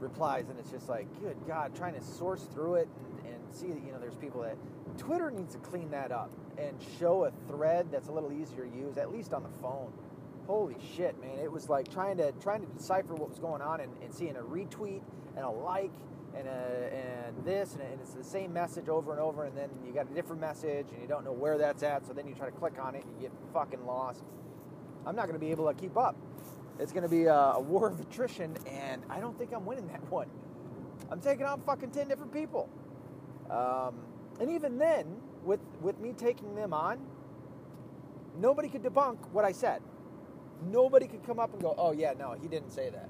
replies and it's just like good god trying to source through it and, and see that you know there's people that twitter needs to clean that up and show a thread that's a little easier to use, at least on the phone. Holy shit, man! It was like trying to trying to decipher what was going on and, and seeing a retweet and a like and a, and this and, and it's the same message over and over, and then you got a different message and you don't know where that's at, so then you try to click on it and you get fucking lost. I'm not going to be able to keep up. It's going to be a, a war of attrition, and I don't think I'm winning that one. I'm taking on fucking ten different people, um, and even then, with with me taking them on, nobody could debunk what I said. Nobody could come up and go, "Oh yeah, no, he didn't say that."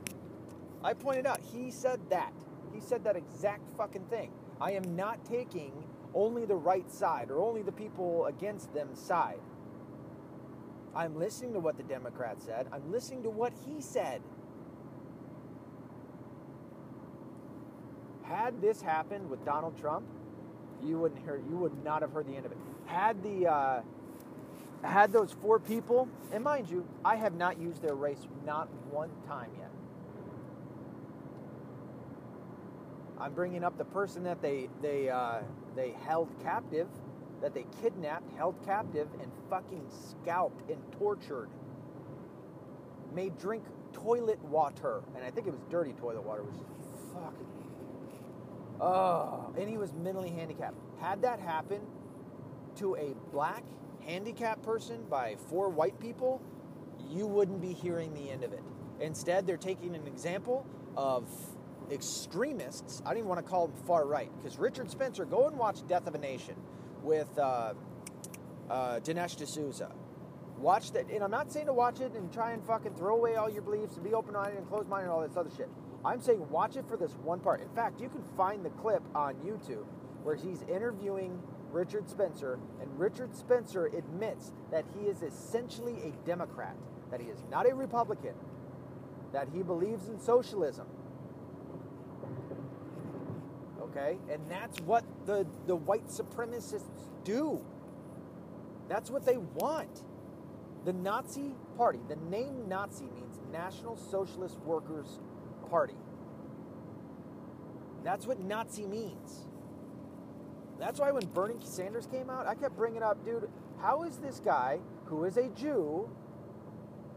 I pointed out he said that. He said that exact fucking thing. I am not taking only the right side or only the people against them side. I'm listening to what the Democrat said. I'm listening to what he said. Had this happened with Donald Trump, you wouldn't hear you would not have heard the end of it. Had the uh, had those four people and mind you i have not used their race not one time yet. I'm bringing up the person that they they uh, they held captive that they kidnapped held captive and fucking scalped and tortured. Made drink toilet water and i think it was dirty toilet water which is fucking Oh, and he was mentally handicapped. Had that happen to a black handicapped person by four white people, you wouldn't be hearing the end of it. Instead, they're taking an example of extremists. I don't even want to call them far right because Richard Spencer. Go and watch Death of a Nation with uh, uh, Dinesh D'Souza. Watch that, and I'm not saying to watch it and try and fucking throw away all your beliefs and be open-minded and closed-minded and all this other shit. I'm saying watch it for this one part. In fact, you can find the clip on YouTube where he's interviewing Richard Spencer, and Richard Spencer admits that he is essentially a Democrat, that he is not a Republican, that he believes in socialism. Okay? And that's what the, the white supremacists do. That's what they want. The Nazi Party, the name Nazi means National Socialist Workers party. That's what Nazi means. That's why when Bernie Sanders came out, I kept bringing up, dude, how is this guy who is a Jew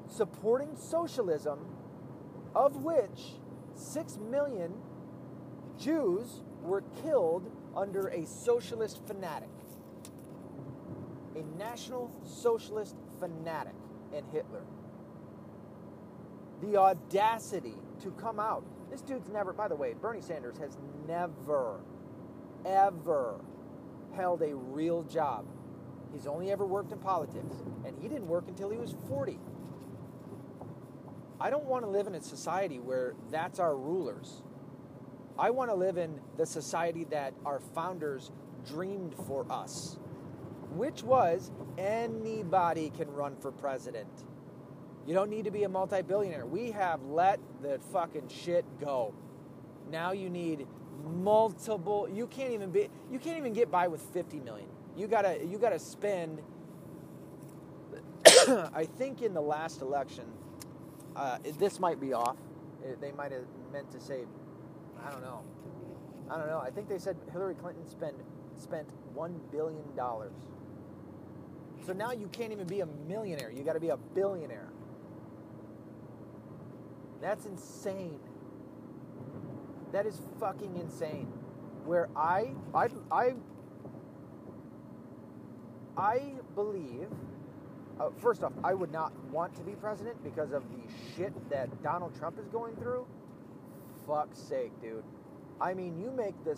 supporting socialism, of which six million Jews were killed under a socialist fanatic, a national socialist fanatic, and Hitler. The audacity to come out. This dude's never, by the way, Bernie Sanders has never, ever held a real job. He's only ever worked in politics, and he didn't work until he was 40. I don't want to live in a society where that's our rulers. I want to live in the society that our founders dreamed for us, which was anybody can run for president. You don't need to be a multi billionaire. We have let the fucking shit go. Now you need multiple you can't even be you can't even get by with 50 million. You got to you got to spend I think in the last election uh, this might be off. They might have meant to say I don't know. I don't know. I think they said Hillary Clinton spent spent one billion dollars. So now you can't even be a millionaire. You got to be a billionaire. That's insane. That is fucking insane. Where I I I I believe uh, first off, I would not want to be president because of the shit that Donald Trump is going through fuck's sake, dude. I mean, you make the,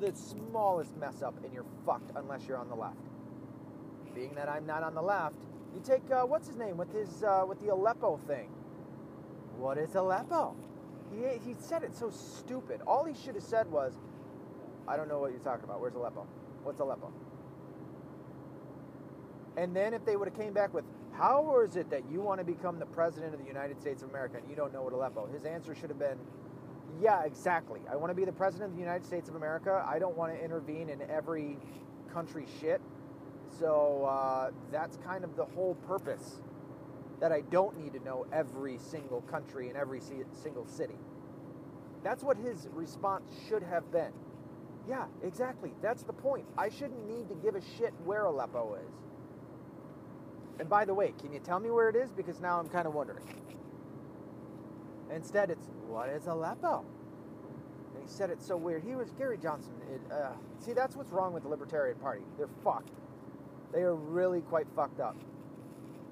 the smallest mess up and you're fucked unless you're on the left. Being that I'm not on the left, you take, uh, what's his name, with, his, uh, with the Aleppo thing. What is Aleppo? He, he said it so stupid. All he should have said was, I don't know what you're talking about. Where's Aleppo? What's Aleppo? And then if they would have came back with, how is it that you want to become the president of the United States of America and you don't know what Aleppo? His answer should have been, yeah, exactly. I want to be the president of the United States of America. I don't want to intervene in every country shit. So uh, that's kind of the whole purpose that I don't need to know every single country and every single city. That's what his response should have been. Yeah, exactly. That's the point. I shouldn't need to give a shit where Aleppo is. And by the way, can you tell me where it is? Because now I'm kind of wondering. Instead, it's, what is Aleppo? And he said it so weird. He was Gary Johnson. It, uh, see, that's what's wrong with the Libertarian Party. They're fucked. They are really quite fucked up.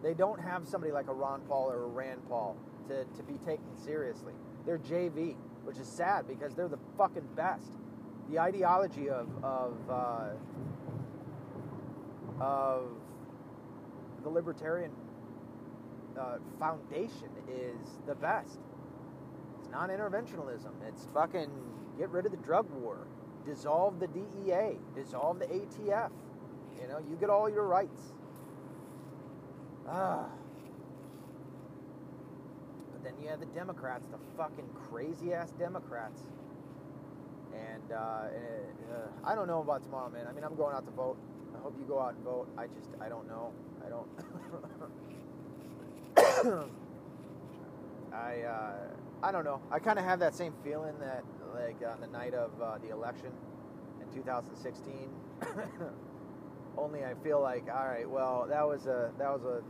They don't have somebody like a Ron Paul or a Rand Paul to, to be taken seriously. They're JV, which is sad because they're the fucking best. The ideology of, of, uh, of the libertarian uh, foundation is the best. It's non interventionalism. It's fucking get rid of the drug war, dissolve the DEA, dissolve the ATF. You know, you get all your rights. Ah. But then you have the Democrats, the fucking crazy ass Democrats. And uh, uh, I don't know about tomorrow, man. I mean, I'm going out to vote. I hope you go out and vote. I just, I don't know. I don't. I uh, I don't know. I kind of have that same feeling that like on the night of uh, the election in 2016. Only I feel like all right. Well, that was a that was a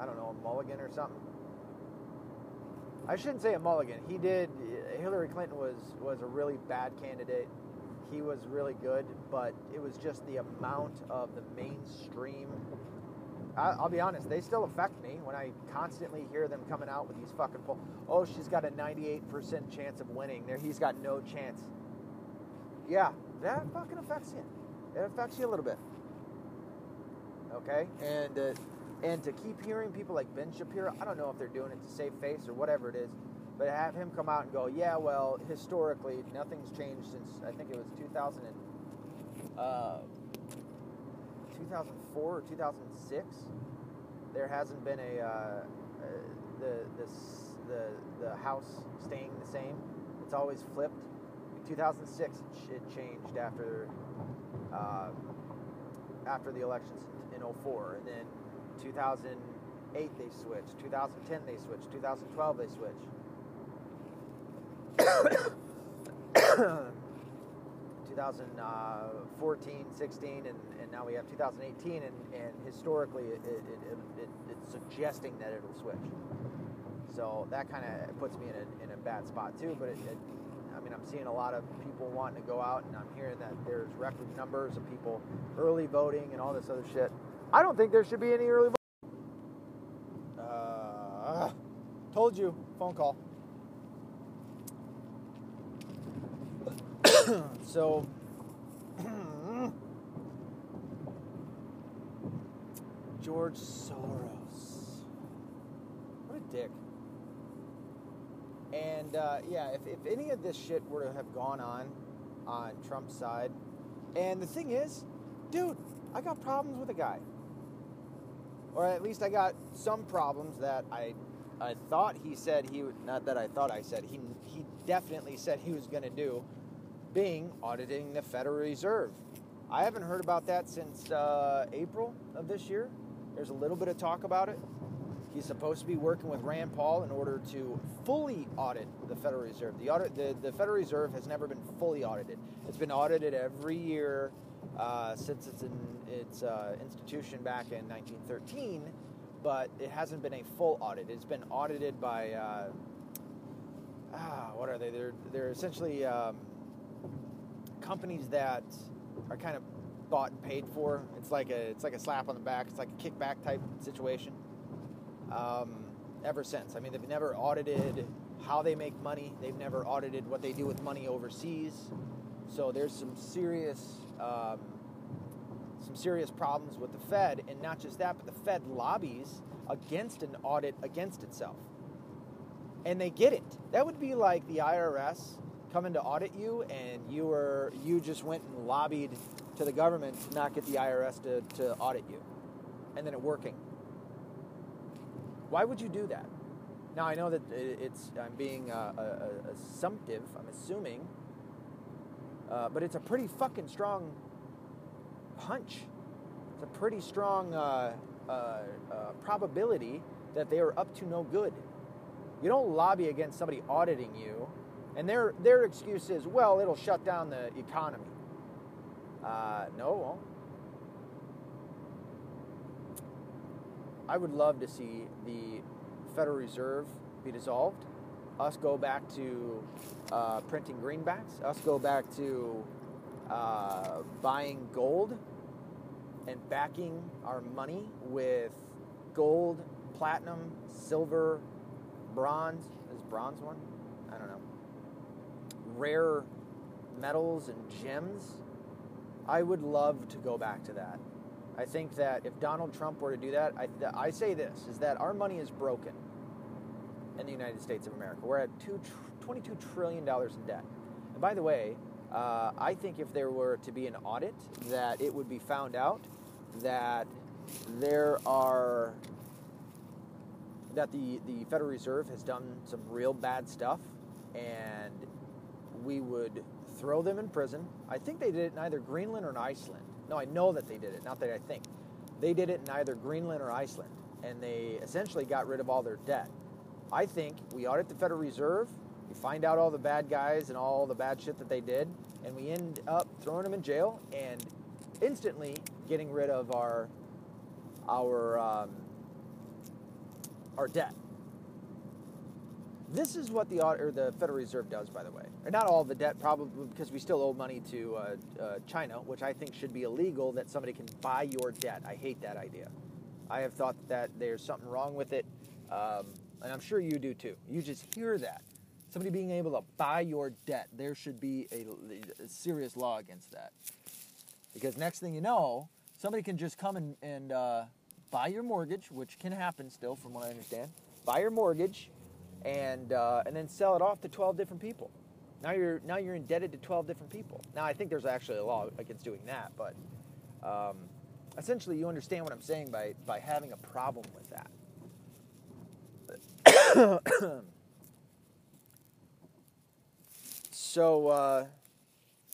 I don't know a mulligan or something. I shouldn't say a mulligan. He did. Hillary Clinton was was a really bad candidate. He was really good, but it was just the amount of the mainstream I'll be honest, they still affect me when I constantly hear them coming out with these fucking polls. Oh, she's got a 98% chance of winning. There, he's got no chance. Yeah, that fucking affects you. It affects you a little bit. Okay, and uh, and to keep hearing people like Ben Shapiro, I don't know if they're doing it to save face or whatever it is, but have him come out and go, yeah, well, historically, nothing's changed since I think it was 2000 and. Uh, 2004 or 2006, there hasn't been a uh, uh, the this the the house staying the same. It's always flipped. In 2006, it changed after uh, after the elections in 04, and then 2008 they switched. 2010 they switched. 2012 they switched. 2014, 16, and, and now we have 2018, and, and historically it, it, it, it, it's suggesting that it'll switch. So that kind of puts me in a, in a bad spot too. But it, mean, I'm seeing a lot of people wanting to go out, and I'm hearing that there's record numbers of people early voting and all this other shit. I don't think there should be any early voting. Uh, told you, phone call. so, George Soros. What a dick. And uh, yeah, if, if any of this shit were to have gone on on Trump's side, and the thing is, dude, I got problems with the guy. Or at least I got some problems that I I thought he said he would not that I thought I said he he definitely said he was going to do being auditing the Federal Reserve. I haven't heard about that since uh, April of this year. There's a little bit of talk about it. He's supposed to be working with Rand Paul in order to fully audit the Federal Reserve. The, audit, the, the Federal Reserve has never been fully audited. It's been audited every year uh, since its, in, its uh, institution back in 1913, but it hasn't been a full audit. It's been audited by, uh, ah, what are they? They're, they're essentially um, companies that are kind of bought and paid for. It's like a it's like a slap on the back. It's like a kickback type situation um, ever since. I mean, they've never audited how they make money. They've never audited what they do with money overseas. So there's some serious, um, some serious problems with the Fed, and not just that, but the Fed lobbies against an audit against itself, and they get it. That would be like the IRS coming to audit you, and you were you just went and lobbied to the government to not get the IRS to, to audit you, and then it working. Why would you do that? Now I know that it's I'm being uh, uh, assumptive. I'm assuming, uh, but it's a pretty fucking strong punch. It's a pretty strong uh, uh, uh, probability that they are up to no good. You don't lobby against somebody auditing you, and their their excuse is, well, it'll shut down the economy. no, it won't. I would love to see the Federal Reserve be dissolved, us go back to uh, printing greenbacks, us go back to uh, buying gold and backing our money with gold, platinum, silver, bronze. Is bronze one? I don't know. Rare metals and gems. I would love to go back to that. I think that if Donald Trump were to do that, I, I say this is that our money is broken in the United States of America. We're at two, $22 trillion in debt. And by the way, uh, I think if there were to be an audit, that it would be found out that there are that the, the Federal Reserve has done some real bad stuff and we would throw them in prison. I think they did it in either Greenland or in Iceland. No, I know that they did it, not that I think. They did it in either Greenland or Iceland, and they essentially got rid of all their debt. I think we audit the Federal Reserve, we find out all the bad guys and all the bad shit that they did, and we end up throwing them in jail and instantly getting rid of our our um, our debt. This is what the or the Federal Reserve does, by the way. Or not all the debt, probably because we still owe money to uh, uh, China, which I think should be illegal. That somebody can buy your debt. I hate that idea. I have thought that there's something wrong with it, um, and I'm sure you do too. You just hear that somebody being able to buy your debt. There should be a, a serious law against that, because next thing you know, somebody can just come and, and uh, buy your mortgage, which can happen still, from what I understand. Buy your mortgage and uh, and then sell it off to 12 different people. Now you're now you're indebted to 12 different people. Now I think there's actually a law against doing that, but um, essentially you understand what I'm saying by by having a problem with that. so uh,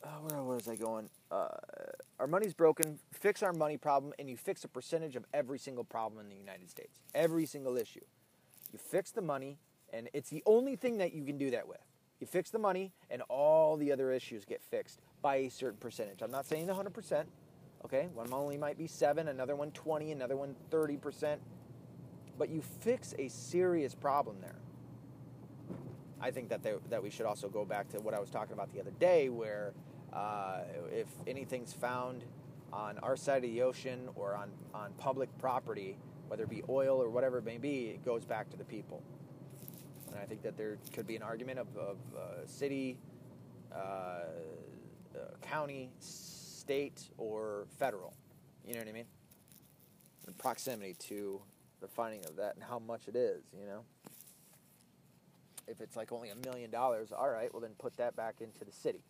oh, where was I going? Uh, our money's broken. Fix our money problem, and you fix a percentage of every single problem in the United States. Every single issue. You fix the money, and it's the only thing that you can do that with. You fix the money, and all the other issues get fixed by a certain percentage. I'm not saying 100%. Okay, one only might be seven, another one 20, another one 30%. But you fix a serious problem there. I think that they, that we should also go back to what I was talking about the other day, where uh, if anything's found on our side of the ocean or on, on public property, whether it be oil or whatever it may be, it goes back to the people. And I think that there could be an argument of, of uh, city, uh, uh county, state, or federal. You know what I mean? The proximity to the finding of that and how much it is, you know? If it's like only a million dollars, all right, well then put that back into the city.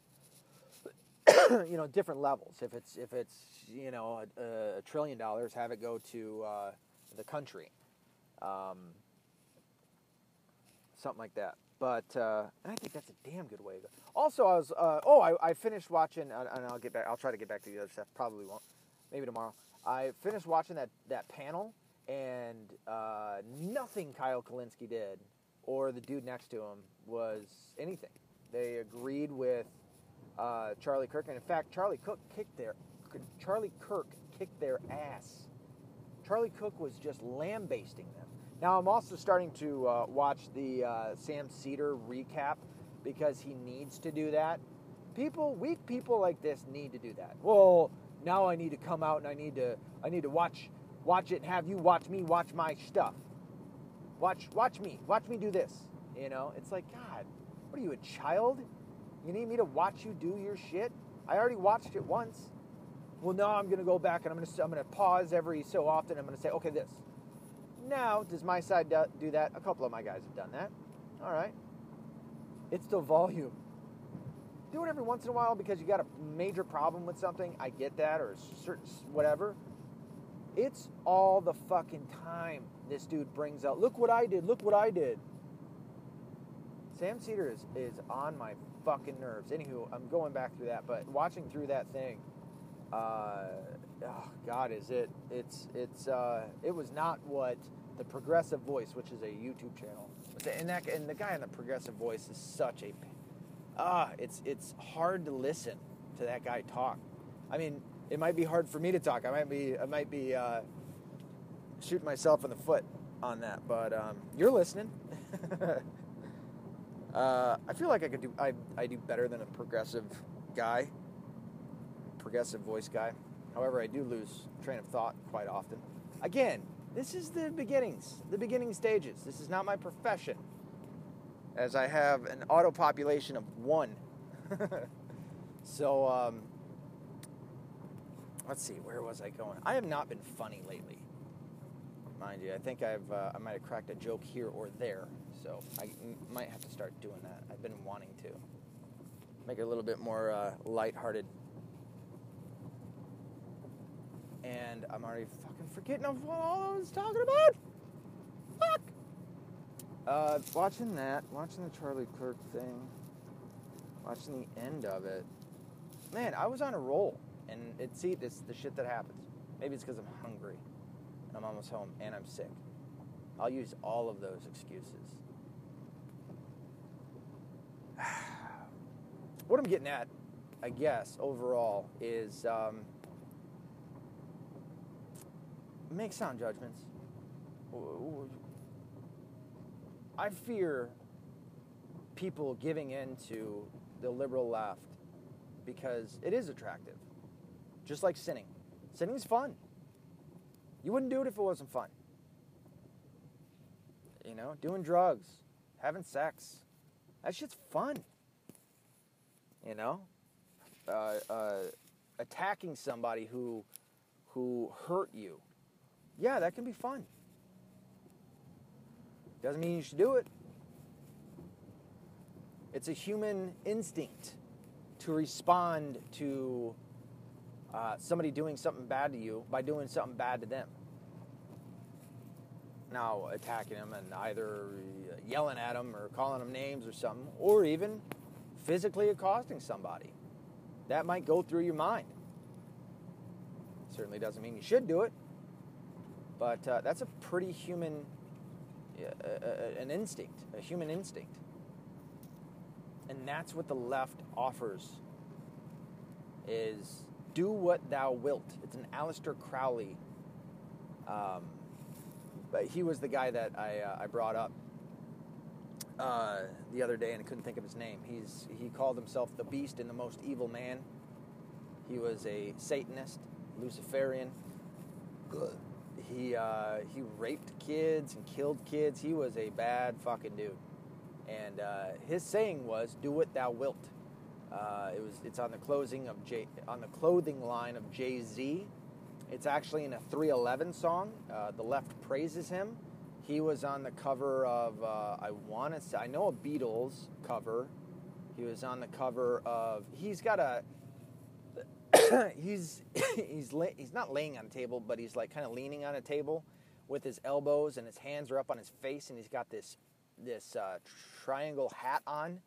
you know, different levels. If it's if it's you know a, a trillion dollars, have it go to uh, the country, um, something like that. But uh, I think that's a damn good way to go. Also, I was uh, oh I, I, finished watching and I'll get back. I'll try to get back to the other stuff. Probably won't. Maybe tomorrow. I finished watching that that panel and uh, nothing Kyle Kulinski did or the dude next to him was anything. They agreed with uh, Charlie Kirk, and in fact, Charlie Cook kicked their Charlie Kirk kicked their ass. Charlie Cook was just lambasting them. Now I'm also starting to uh, watch the uh, Sam Seder recap because he needs to do that. People, weak people like this need to do that. Well, now I need to come out and I need to I need to watch watch it and have you watch me watch my stuff. Watch watch me. Watch me do this. You know, it's like God, what are you a child? You need me to watch you do your shit? I already watched it once. Well, now I'm going to go back and I'm going to I'm going to pause every so often. I'm going to say, okay, this. Now, does my side do that? A couple of my guys have done that. All right. It's the volume. Do it every once in a while because you got a major problem with something. I get that, or a certain whatever. It's all the fucking time this dude brings out. Look what I did. Look what I did. Sam Seder is, is on my fucking nerves. Anywho, I'm going back through that, but watching through that thing, uh, oh God, is it? It's it's uh, it was not what the Progressive Voice, which is a YouTube channel, and that and the guy on the Progressive Voice is such a ah, it's it's hard to listen to that guy talk. I mean, it might be hard for me to talk. I might be I might be uh, shooting myself in the foot on that, but um, you're listening. uh, I feel like I could do I, I do better than a progressive guy, progressive voice guy. However, I do lose train of thought quite often. Again, this is the beginnings, the beginning stages. This is not my profession, as I have an auto population of one. so, um, let's see, where was I going? I have not been funny lately, mind you. I think I've uh, I might have cracked a joke here or there, so I m- might have to start doing that. I've been wanting to make it a little bit more uh, lighthearted. And I'm already fucking forgetting of what all I was talking about. Fuck. Uh, watching that, watching the Charlie Kirk thing, watching the end of it. Man, I was on a roll. And it see this the shit that happens. Maybe it's because I'm hungry and I'm almost home and I'm sick. I'll use all of those excuses. what I'm getting at, I guess, overall, is um, make sound judgments. I fear people giving in to the liberal left because it is attractive. Just like sinning. Sinning's fun. You wouldn't do it if it wasn't fun. You know, doing drugs, having sex. That shit's fun. You know? Uh, uh, attacking somebody who who hurt you. Yeah, that can be fun. Doesn't mean you should do it. It's a human instinct to respond to uh, somebody doing something bad to you by doing something bad to them. Now, attacking them and either yelling at them or calling them names or something, or even physically accosting somebody. That might go through your mind. Certainly doesn't mean you should do it, but uh, that's a pretty human, uh, an instinct, a human instinct. And that's what the left offers is do what thou wilt. It's an Aleister Crowley. Um, but he was the guy that I, uh, I brought up uh, the other day and I couldn't think of his name. He's, he called himself the beast and the most evil man. He was a Satanist, Luciferian. He, uh, he raped kids and killed kids. He was a bad fucking dude. And uh, his saying was, "Do what thou wilt." Uh, it was. It's on the closing of J, on the clothing line of Jay Z. It's actually in a 311 song. Uh, the left praises him. He was on the cover of. Uh, I want to say. I know a Beatles cover. He was on the cover of. He's got a. he's he's la- he's not laying on a table, but he's like kind of leaning on a table with his elbows and his hands are up on his face, and he's got this this uh, triangle hat on,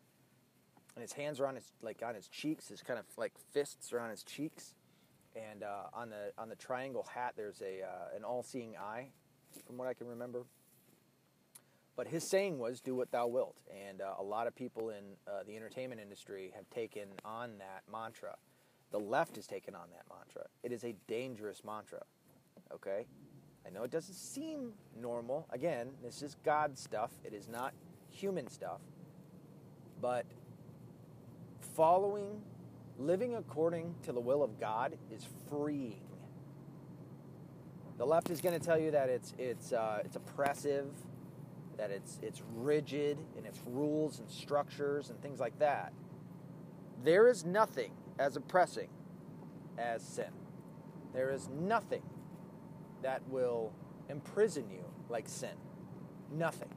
and his hands are on his like on his cheeks. His kind of like fists are on his cheeks, and uh, on the on the triangle hat there's a uh, an all-seeing eye, from what I can remember. But his saying was, "Do what thou wilt," and uh, a lot of people in uh, the entertainment industry have taken on that mantra. The left has taken on that mantra. It is a dangerous mantra. Okay. I know it doesn't seem normal. Again, this is God stuff, it is not human stuff. But following, living according to the will of God is freeing. The left is going to tell you that it's it's uh, it's oppressive, that it's it's rigid in its rules and structures and things like that. There is nothing as oppressing as sin. There is nothing that will imprison you like sin. Nothing.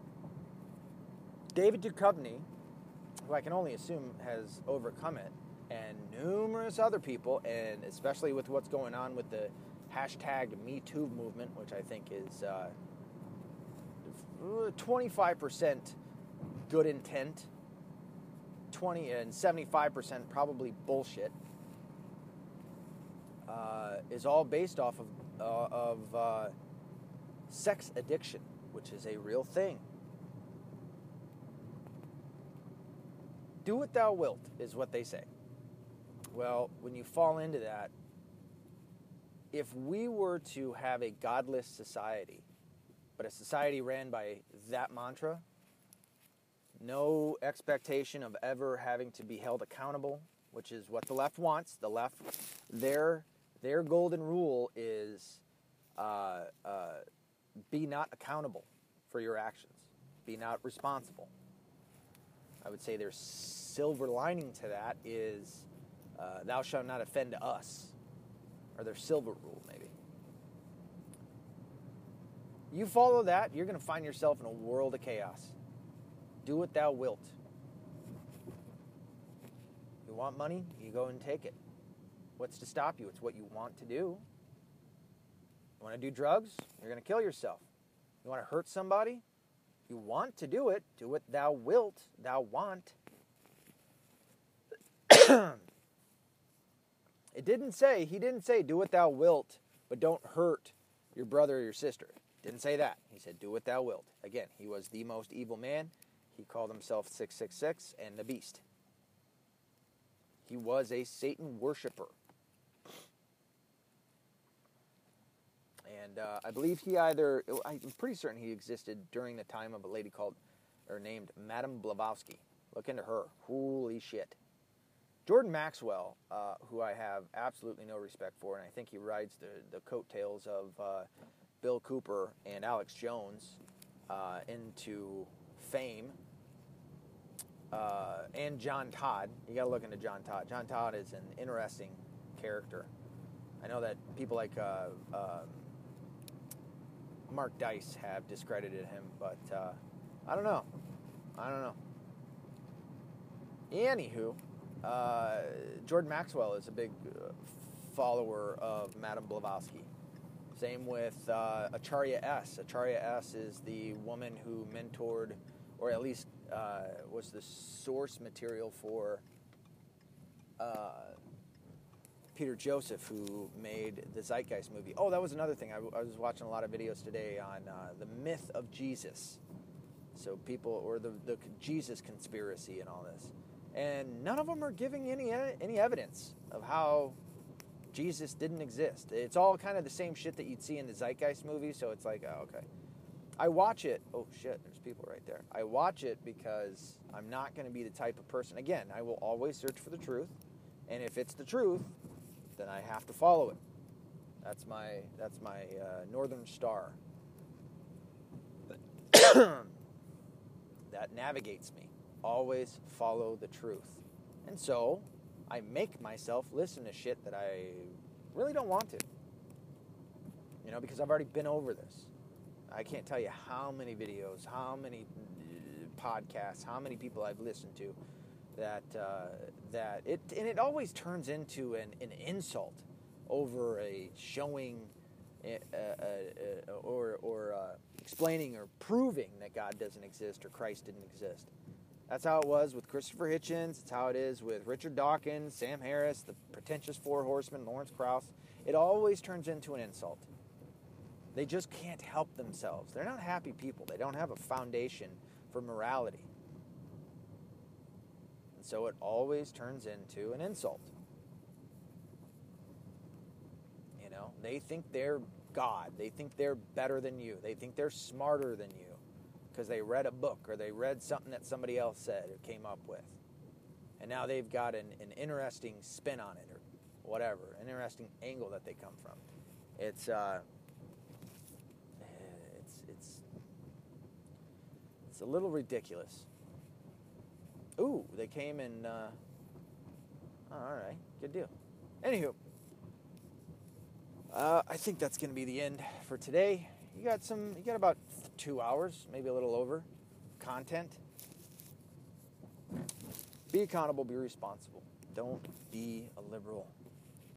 David Duchovny, who I can only assume has overcome it, and numerous other people, and especially with what's going on with the hashtag MeToo movement, which I think is uh, 25% good intent, 20 and 75% probably bullshit, uh, is all based off of uh, of uh, sex addiction, which is a real thing. Do what thou wilt, is what they say. Well, when you fall into that, if we were to have a godless society, but a society ran by that mantra, no expectation of ever having to be held accountable, which is what the left wants. The left, their their golden rule is uh, uh, be not accountable for your actions, be not responsible. I would say their silver lining to that is uh, thou shalt not offend us, or their silver rule, maybe. You follow that, you're going to find yourself in a world of chaos. Do what thou wilt. You want money? You go and take it. What's to stop you? It's what you want to do. You want to do drugs? You're going to kill yourself. You want to hurt somebody? You want to do it. Do what thou wilt, thou want. it didn't say, he didn't say, do what thou wilt, but don't hurt your brother or your sister. Didn't say that. He said, do what thou wilt. Again, he was the most evil man. He called himself 666 and the beast. He was a Satan worshiper. and uh, I believe he either I'm pretty certain he existed during the time of a lady called or named Madame Blavatsky. Look into her. Holy shit. Jordan Maxwell, uh, who I have absolutely no respect for, and I think he rides the, the coattails of uh, Bill Cooper and Alex Jones uh, into fame. Uh, and John Todd. You got to look into John Todd. John Todd is an interesting character. I know that people like uh, um, Mark Dice have discredited him, but uh, I don't know. I don't know. Anywho, uh, Jordan Maxwell is a big uh, follower of Madame Blavatsky. Same with uh, Acharya S. Acharya S. is the woman who mentored, or at least uh, was the source material for uh, Peter Joseph, who made the Zeitgeist movie. Oh, that was another thing. I, I was watching a lot of videos today on uh, the myth of Jesus. So people, or the, the Jesus conspiracy and all this. and none of them are giving any any evidence of how Jesus didn't exist. It's all kind of the same shit that you'd see in the Zeitgeist movie. So it's like, oh, okay. I watch it. Oh shit, there's people right there. I watch it because I'm not going to be the type of person. Again, I will always search for the truth, and if it's the truth, then I have to follow it. That's my that's my uh, northern star. that navigates me. Always follow the truth, and so I make myself listen to shit that I really don't want to. You know, because I've already been over this. I can't tell you how many videos, how many uh, podcasts, how many people I've listened to that uh, that it and it always turns into an, an insult over a showing uh, uh, uh or or uh, explaining or proving that God doesn't exist or Christ didn't exist. That's how it was with Christopher Hitchens. It's how it is with Richard Dawkins, Sam Harris, the pretentious Four Horsemen, Lawrence Krauss. It always turns into an insult. They just can't help themselves. They're not happy people. They don't have a foundation for morality. And so it always turns into an insult. You know, they think they're God. They think they're better than you. They think they're smarter than you because they read a book or they read something that somebody else said or came up with. And now they've got an, an interesting spin on it or whatever, an interesting angle that they come from. It's, uh, It's a little ridiculous. Ooh, they came in. Uh, oh, all right, good deal. Anywho, uh, I think that's going to be the end for today. You got some. You got about two hours, maybe a little over, content. Be accountable. Be responsible. Don't be a liberal